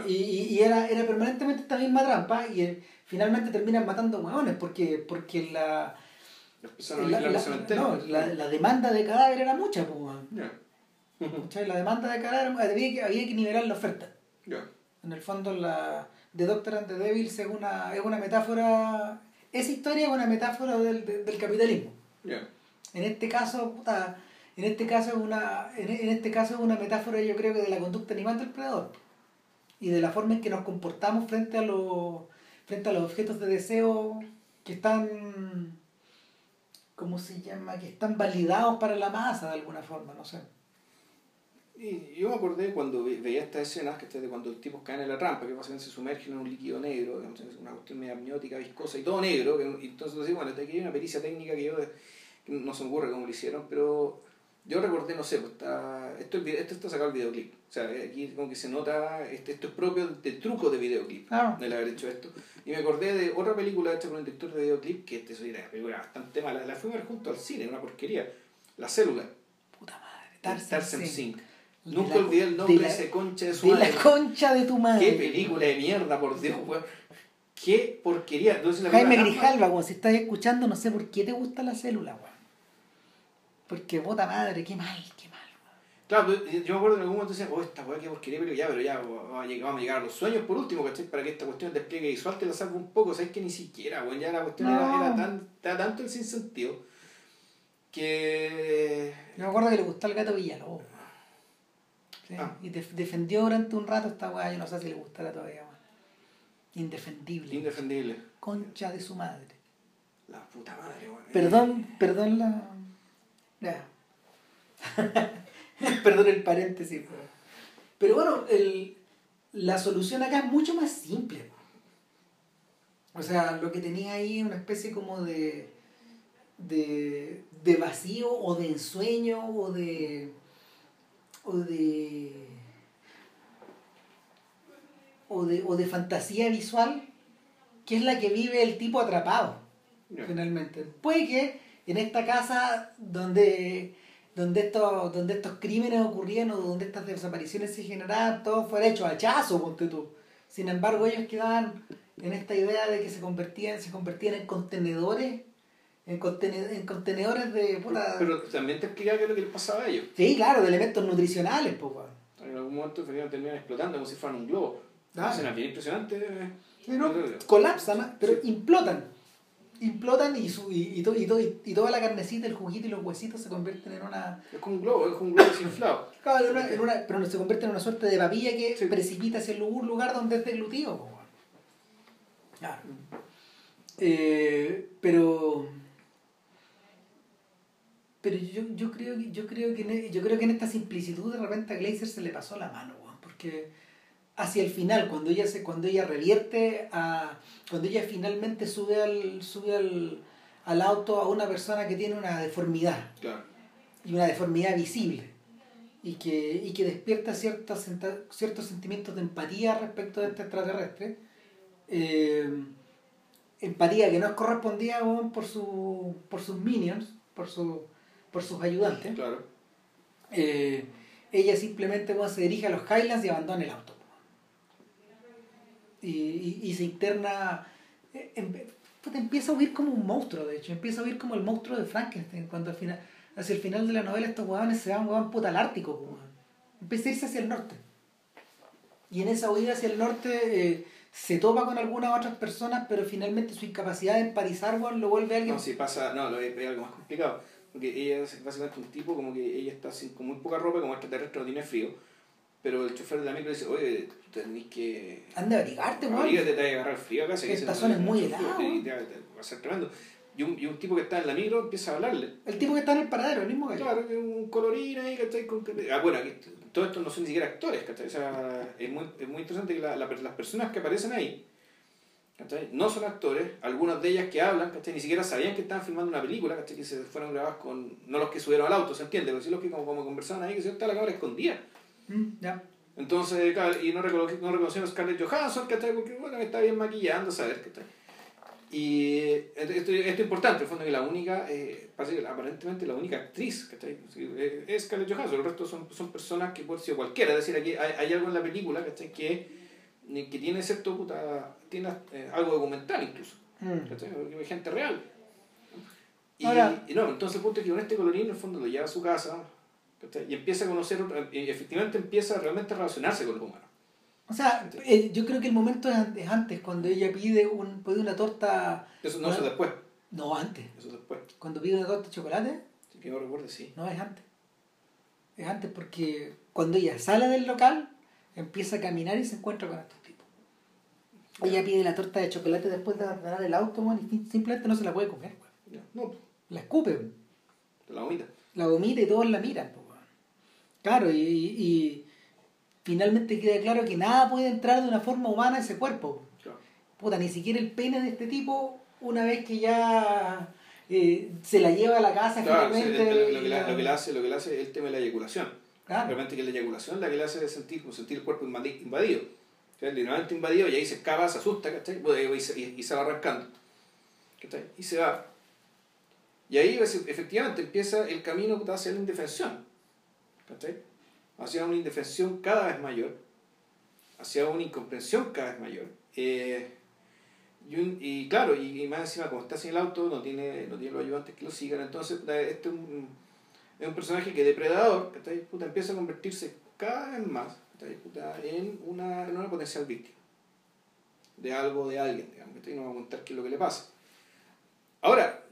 y, y, era, era permanentemente esta misma trampa y eh, finalmente terminan matando hueones porque, porque la, la, la, demanda de cadáver era mucha. Pues, la demanda de cadáver había que, había que nivelar la oferta. En el fondo la The Doctor and the Devils es una, es una metáfora, esa historia es una metáfora del, del, capitalismo. En este caso, puta, en este caso es una, en, este caso es una metáfora yo creo que de la conducta animal del predador y de la forma en que nos comportamos frente a los frente a los objetos de deseo que están ¿cómo se llama? que están validados para la masa de alguna forma, no sé. Y yo me acordé cuando veía estas escenas, que de cuando el tipo cae en la trampa, que básicamente se sumergen en un líquido negro, una cuestión medio amniótica, viscosa y todo negro, y entonces bueno, aquí hay una pericia técnica que yo no se me ocurre cómo lo hicieron, pero yo recordé, no sé, pues está, esto, esto está sacado el videoclip. O sea, aquí como que se nota, este, esto es propio del truco de videoclip, ah. el haber hecho esto. Y me acordé de otra película hecha por un director de videoclip, que este es una película bastante mala, la fui a ver junto al cine, una porquería. La célula. Puta madre. Tarzan Sink. Nunca olvidé el nombre de, ese concha de su madre. la concha de tu madre. Qué película de mierda, por Dios, weón. Qué porquería. Entonces, Jaime Grijalva, weón, si estás escuchando, no sé por qué te gusta la célula, weón. Porque puta madre, qué mal, qué mal. Claro, yo me acuerdo en algún momento decía, oh, esta weá qué porquería, pero ya, pero ya, vamos a, llegar, vamos a llegar a los sueños por último, ¿cachai? Para que esta cuestión de despliegue visual te la saque un poco, ¿sabes? Que ni siquiera, weón, ya la cuestión era, era, tan, era tanto el sinsentido que. Yo me acuerdo que le gustó al gato Villalobos. ¿Sí? Ah. Y defendió durante un rato esta weá, yo no sé si le gustará todavía, weón. Indefendible. Indefendible. Concha de su madre. La puta madre, weón. Perdón, perdón la Perdón el paréntesis. Pero bueno, el, la solución acá es mucho más simple. O sea, lo que tenía ahí una especie como de, de, de vacío o de ensueño o de... o de... O de, o de fantasía visual, que es la que vive el tipo atrapado, finalmente. Puede que en esta casa donde, donde, estos, donde estos crímenes ocurrían o donde estas desapariciones se generaban, todo fuera hecho hachazo, ponte tú. Sin embargo, ellos quedaban en esta idea de que se convertían, se convertían en contenedores, en, en contenedores de Pero también te explicaba qué es lo que les pasaba a ellos. Sí, claro, de elementos nutricionales, pues, En algún momento terminan explotando como si fueran un globo. Ah. Es bien impresionante. colapsan, pero implotan implotan y, su, y, y, y, y, toda la carnecita, el juguito y los huesitos se convierten en una... Es como un globo, es como un globo desinflado. Claro, en una, pero se convierte en una suerte de papilla que precipita hacia un lugar donde es deglutido. Claro. Eh, pero... Pero yo, yo, creo, yo, creo que en, e, yo creo que en esta simplicitud de repente a Glazer se le pasó la mano, porque hacia el final, cuando ella se, cuando ella revierte a. cuando ella finalmente sube al. sube al, al auto a una persona que tiene una deformidad. Y una deformidad visible. Y que, y que despierta ciertos, ciertos sentimientos de empatía respecto de este extraterrestre. Eh, empatía que no es correspondida por, su, por sus minions, por, su, por sus ayudantes. Eh, ella simplemente se dirige a los Highlands y abandona el auto. Y, y, se interna. Eh, empieza a huir como un monstruo, de hecho. Empieza a huir como el monstruo de Frankenstein. Cuando al final, hacia el final de la novela estos huevones se van, huevón puta al Ártico. Empieza a irse hacia el norte. Y en esa huida hacia el norte eh, se topa con algunas otras personas, pero finalmente su incapacidad de empatizar lo vuelve a alguien. No, si pasa, no, lo es algo más complicado. Porque ella es básicamente un tipo como que ella está sin, con muy poca ropa, como extraterrestre no tiene frío. Pero el chofer de la micro dice, oye, tú tenés que... Anda a abrigarte, weón. Abrígate, te vas a agarrar frío acá. Esta zona es muy helada. Va a ser tremendo. Y un, y un tipo que está en la micro empieza a hablarle. El tipo que está en el paradero, el mismo que Claro, un colorín ahí, ¿cachai? Con... Ah, bueno, aquí, todo esto no son ni siquiera actores, ¿cachai? O sea, es muy, es muy interesante que la, la, las personas que aparecen ahí no son actores, algunas de ellas que hablan, Ni siquiera sabían que estaban filmando una película, Que se fueron grabadas con, no los que subieron al auto, ¿se entiende? Pero sí los que como, como conversaban ahí, que se está la cámara escondida. Mm, ya. Entonces, claro, y no, recono no reconocieron a Scarlett Johansson, ¿cachai? Porque, bueno, está bien maquillando, ¿sabes? ¿cachai? Y esto, esto, es importante, en el fondo, que la única, eh, aparentemente la única actriz, ¿cachai? Es Scarlett Johansson, el resto son, son personas que puede ser cualquiera, es decir, aquí hay, hay algo en la película, ¿cachai? Que que tiene cierto puta, tiene eh, algo documental incluso, mm. hay gente real. Y, y, no, entonces el punto es que con este colorín en el fondo lo lleva a su casa y empieza a conocer, y efectivamente empieza realmente a relacionarse con los humanos. O sea, eh, yo creo que el momento es antes, cuando ella pide, un, pide una torta... Eso no, es después. No, antes. Eso después. Cuando pide una torta de chocolate. Sí, que yo recuerdo, sí. No, es antes. Es antes porque cuando ella sale del local, empieza a caminar y se encuentra con estos tipos. Ella pide la torta de chocolate después de abandonar el auto, y simplemente no se la puede comer, No. La escupe, La vomita. La vomita y todos la miran, Claro, y, y, finalmente queda claro que nada puede entrar de una forma humana a ese cuerpo. Puta, ni siquiera el pene de este tipo, una vez que ya eh, se la lleva a la casa finalmente. lo, que lo, que le hace, lo que le hace es el tema de la eyaculación Realmente que la eyaculación la que le hace sentir, sentir el cuerpo invadido. Literalmente invadido y ahí se escapa, se asusta, ¿cachai? Y se, y, se va arrancando. ¿cachai? Y se va. Y ahí efectivamente empieza el camino hacia la indefensión. ¿cachai? Hacia una indefensión cada vez mayor. Hacia una incomprensión cada vez mayor. Eh, y, claro, y, más encima, como está sin el auto, no tiene, no tiene los ayudantes que lo sigan. Entonces, este es un es un personaje que depredador puta, empieza a convertirse cada vez más puta, en, una, en una potencial víctima de algo, de alguien, digamos, y no va a contar qué es lo que le pasa. Ahora,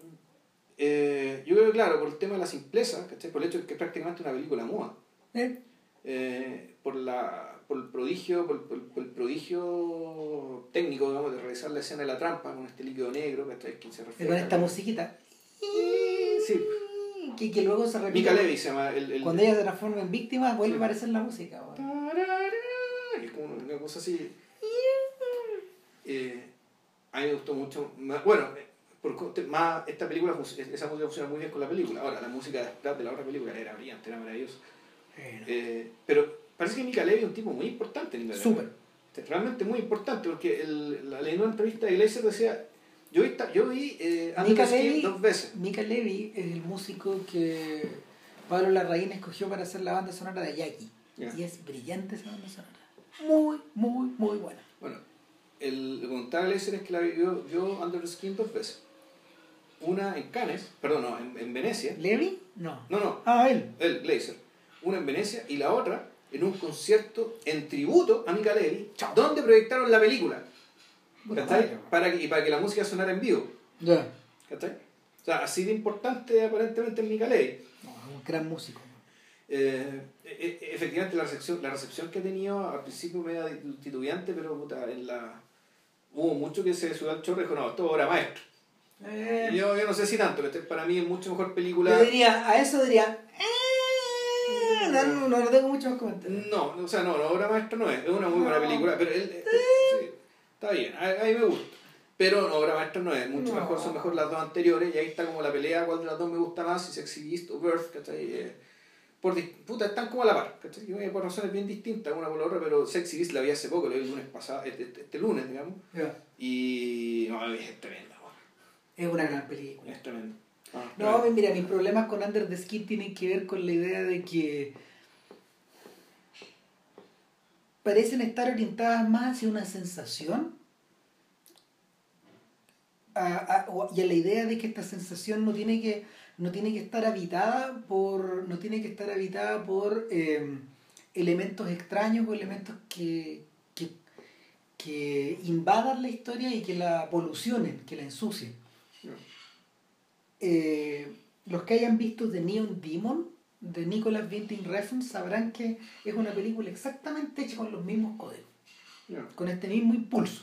eh, yo creo que claro, por el tema de la simpleza, por el hecho de que es prácticamente una película muda, ¿Eh? Eh, por, la, por el prodigio, por, por, el prodigio técnico, digamos, de realizar la escena de la trampa con este líquido negro, que se refiere. Con esta musiquita. Sí que, que luego se repite. Mika Levy se llama. El, el, cuando ella se transforma en víctima, vuelve a aparecer la música. Es como una cosa así. Eh, a mí me gustó mucho. Bueno, por, más esta película, esa música funciona muy bien con la película. Ahora, la música de la otra película era brillante, era maravillosa. Eh, pero parece que Mika Levy es un tipo muy importante en Inglaterra. Súper. Realmente muy importante, porque el, la, la entrevista de Iglesias decía yo vi, yo vi eh, dos veces. Mika Levy es el músico que Pablo Larraín escogió para hacer la banda sonora de Jackie. Y es brillante esa banda sonora. Muy, muy, muy buena. Bueno, el contable es que la vio yo Under the Skin dos veces. Una en Cannes, perdón, no, en, en Venecia. ¿Levy? No. No, no. Ah, él. Él, Glazer. Una en Venecia y la otra en un concierto en tributo a Mika Levy, donde proyectaron la película. Para que, y para que la música sonara en vivo. Ya. O sea, así de importante aparentemente en Mika Levy. un gran músico. Eh, e, e, efectivamente la recepción, la recepción que ha tenido al principio medio titubeante, pero puta, en la hubo mucho que se subió al chorro y dijo, no, esto era maestro. Eh. Yo, yo, no sé si tanto, este para mí es mucho mejor película. Yo diría, a eso diría, eh, no, no, no, tengo muchos comentarios. No, o sea, no, la obra maestra no es, es una muy buena película, pero él, Está bien, a, mí me gusta. Pero no, obra maestra no es, mucho mejor, son mejor las dos anteriores, y ahí está como la pelea, cuál de las dos me gusta más, si Sexy Beast o Birth, ¿cachai? Eh, por, puta, están como a la par, ¿cachai? Por razones bien distintas, una por la otra, pero Sexy Beast la vi hace poco, lo vi el lunes pasado, este, este, este lunes, digamos, y no, es tremenda, Es una gran película. Es tremenda. Ah, no, mira, mis problemas con Under the Skin tienen que ver con la idea de que parecen estar orientadas más hacia una sensación y a la idea de que esta sensación no tiene que no tiene que estar habitada por no tiene que estar habitada por em, elementos extraños o elementos que, que, que, invadan la historia y que la polucionen, que la ensucien. Eh, los que hayan visto The Neon Demon de Nicholas Winding Refn sabrán que es una película exactamente hecha con los mismos códigos, con este mismo impulso.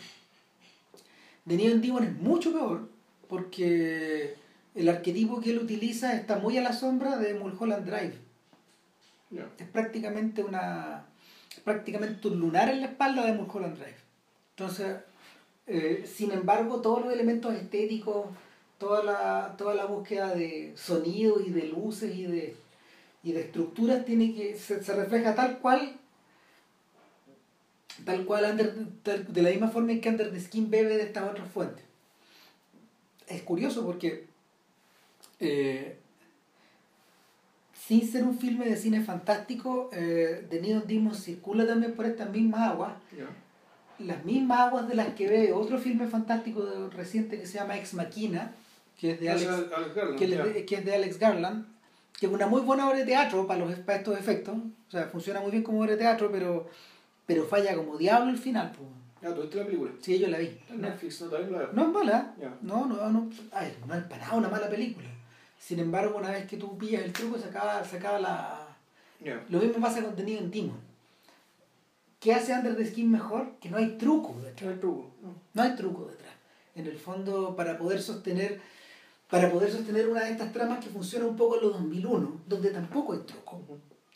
The Neon Demon es mucho peor porque el arquetipo que él utiliza está muy a la sombra de Mulholland Drive. Es prácticamente una prácticamente un lunar en la espalda de Mulholland Drive. Entonces, eh, sin embargo, todos los elementos estéticos, toda la, toda la búsqueda de sonido y de luces y de, y de estructuras tiene que se, se refleja tal cual tal cual de la misma forma en que Under the Skin bebe de estas otras fuentes. Es curioso porque eh, sin ser un filme de cine fantástico, eh, The Neon Demon circula también por estas mismas aguas. Las mismas aguas de las que ve otro filme fantástico reciente que se llama Ex Machina, que es de Alex, Garland, que, es de Alex Garland, que es una muy buena obra de teatro para, los, para estos efectos. O sea, funciona muy bien como obra de teatro, pero pero falla como diablo el final. Pues. Ah, ¿tú viste la película? Sí, yo la vi. Netflix no también la No es mala. No, no, no. A ver, no es para nada una mala película. Sin embargo, una vez que tú pillas el truco, se acaba, se acaba la. Lo mismo pasa con Tenido en Demon. ¿Qué hace Under the Skin mejor? Que no hay truco detrás. No hay truco. No. hay truco detrás. En el fondo, para poder sostener para poder sostener una de estas tramas que funciona un poco en los 2001, donde tampoco hay truco.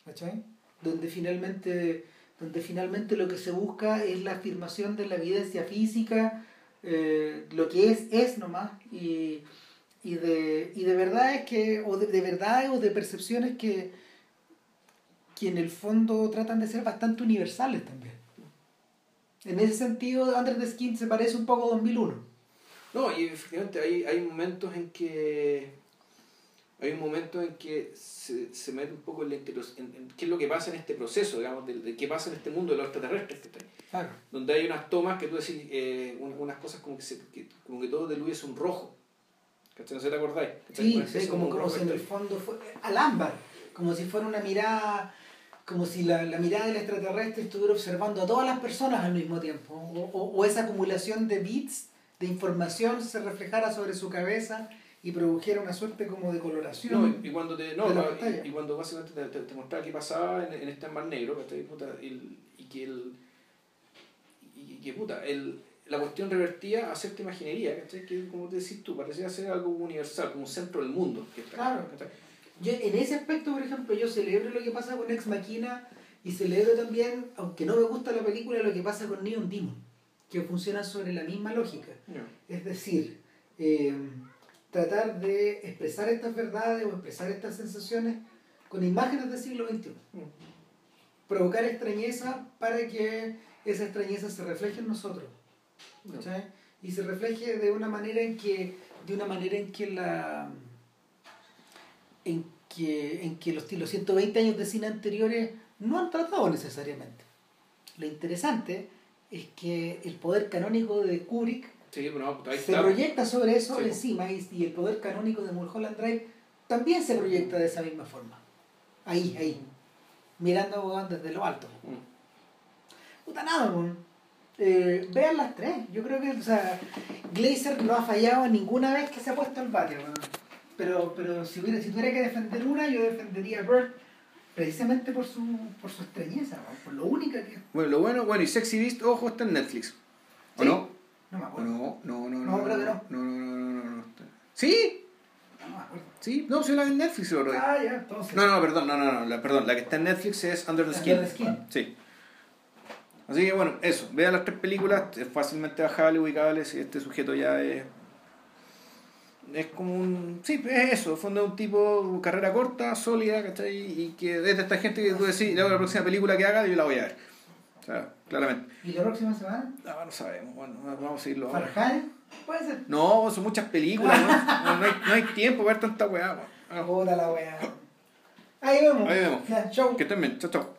¿Cachai? Donde finalmente donde finalmente lo que se busca es la afirmación de la evidencia física, eh, lo que es, es nomás, y, y, de, y de verdad es que, o de, verdad o de percepciones que, que en el fondo tratan de ser bastante universales también. En ese sentido, Under the Skin se parece un poco a 2001. No, y efectivamente hay, hay momentos en que hay un momento en que se, se mete un poco en, en, qué es lo que pasa en este proceso, digamos, de, qué pasa en este mundo de los extraterrestres. Claro. Donde hay unas tomas que tú decís, eh, unas cosas como que, se, que, como que todo de luz es un rojo. ¿Cachai? ¿No se te acordáis? Sí, sí como, como, si en el fondo fue al ámbar, como si fuera una mirada, como si la, la, mirada del extraterrestre estuviera observando a todas las personas al mismo tiempo, o, o, o esa acumulación de bits, de información se reflejara sobre su cabeza y produjera una suerte como de coloración. No, y cuando te, no, y, cuando básicamente te, te, mostraba qué pasaba en, en este mar negro, puta, el, y que el y que puta, el, la cuestión revertía a cierta imaginería, ¿cachai? que como te decís tú, parecía ser algo universal, como un centro del mundo. claro. Yo, en ese aspecto, por ejemplo, yo celebro lo que pasa con Ex Machina y celebro también, aunque no me gusta la película, lo que pasa con Neon Demon, que funciona sobre la misma lógica. Es decir, eh, tratar de expresar estas verdades o expresar estas sensaciones con imágenes del siglo XXI. Provocar extrañeza para que esa extrañeza se refleje en nosotros. Y se refleje de una manera en que, de una manera en que la en que, en que los, los 120 años de cine anteriores no han tratado necesariamente. Lo interesante es que el poder canónico de Kubrick se proyecta sobre eso encima y, el poder canónico de Mulholland Drive también se proyecta de esa misma forma. Ahí, ahí. Mirando desde lo alto. Mm. Puta nada, eh, vean las tres. Yo creo que, o sea, Glazer no ha fallado ninguna vez que se ha puesto el bate, Pero, pero si, hubiera, si tuviera que defender una, yo defendería a Bird precisamente por su, por su extrañeza, por lo única que Bueno, lo bueno, bueno, y Sexy Beast, ojo, está en Netflix. ¿O no? No me acuerdo. No, no, no. No, no creo que no. No, no, no, no, no. ¿Sí? No me acuerdo. Sí, no, soy la de Netflix, lo Ah, ya, entonces. No, no, perdón, no, no, no, la, perdón, la que está en Netflix es Under the Skin. Under the Skin. Sí. Así que bueno, eso, vean las tres películas, es fácilmente bajable, ubicable, si este sujeto ya es es como un. Sí, es eso, fondo de un tipo, carrera corta, sólida, ¿cachai? Y que desde esta gente que tú decís, la próxima película que haga, yo la voy a ver. O sea, claramente. ¿Y la próxima semana? No, no sabemos, bueno, vamos a seguirlo. ¿Farjane? Puede ser. No, son muchas películas, ¿no? no, hay, no hay tiempo para ver tanta weá, Puta la weá. Ahí vemos. Ahí vemos. Ya, chau. Que estén bien, chau, chau.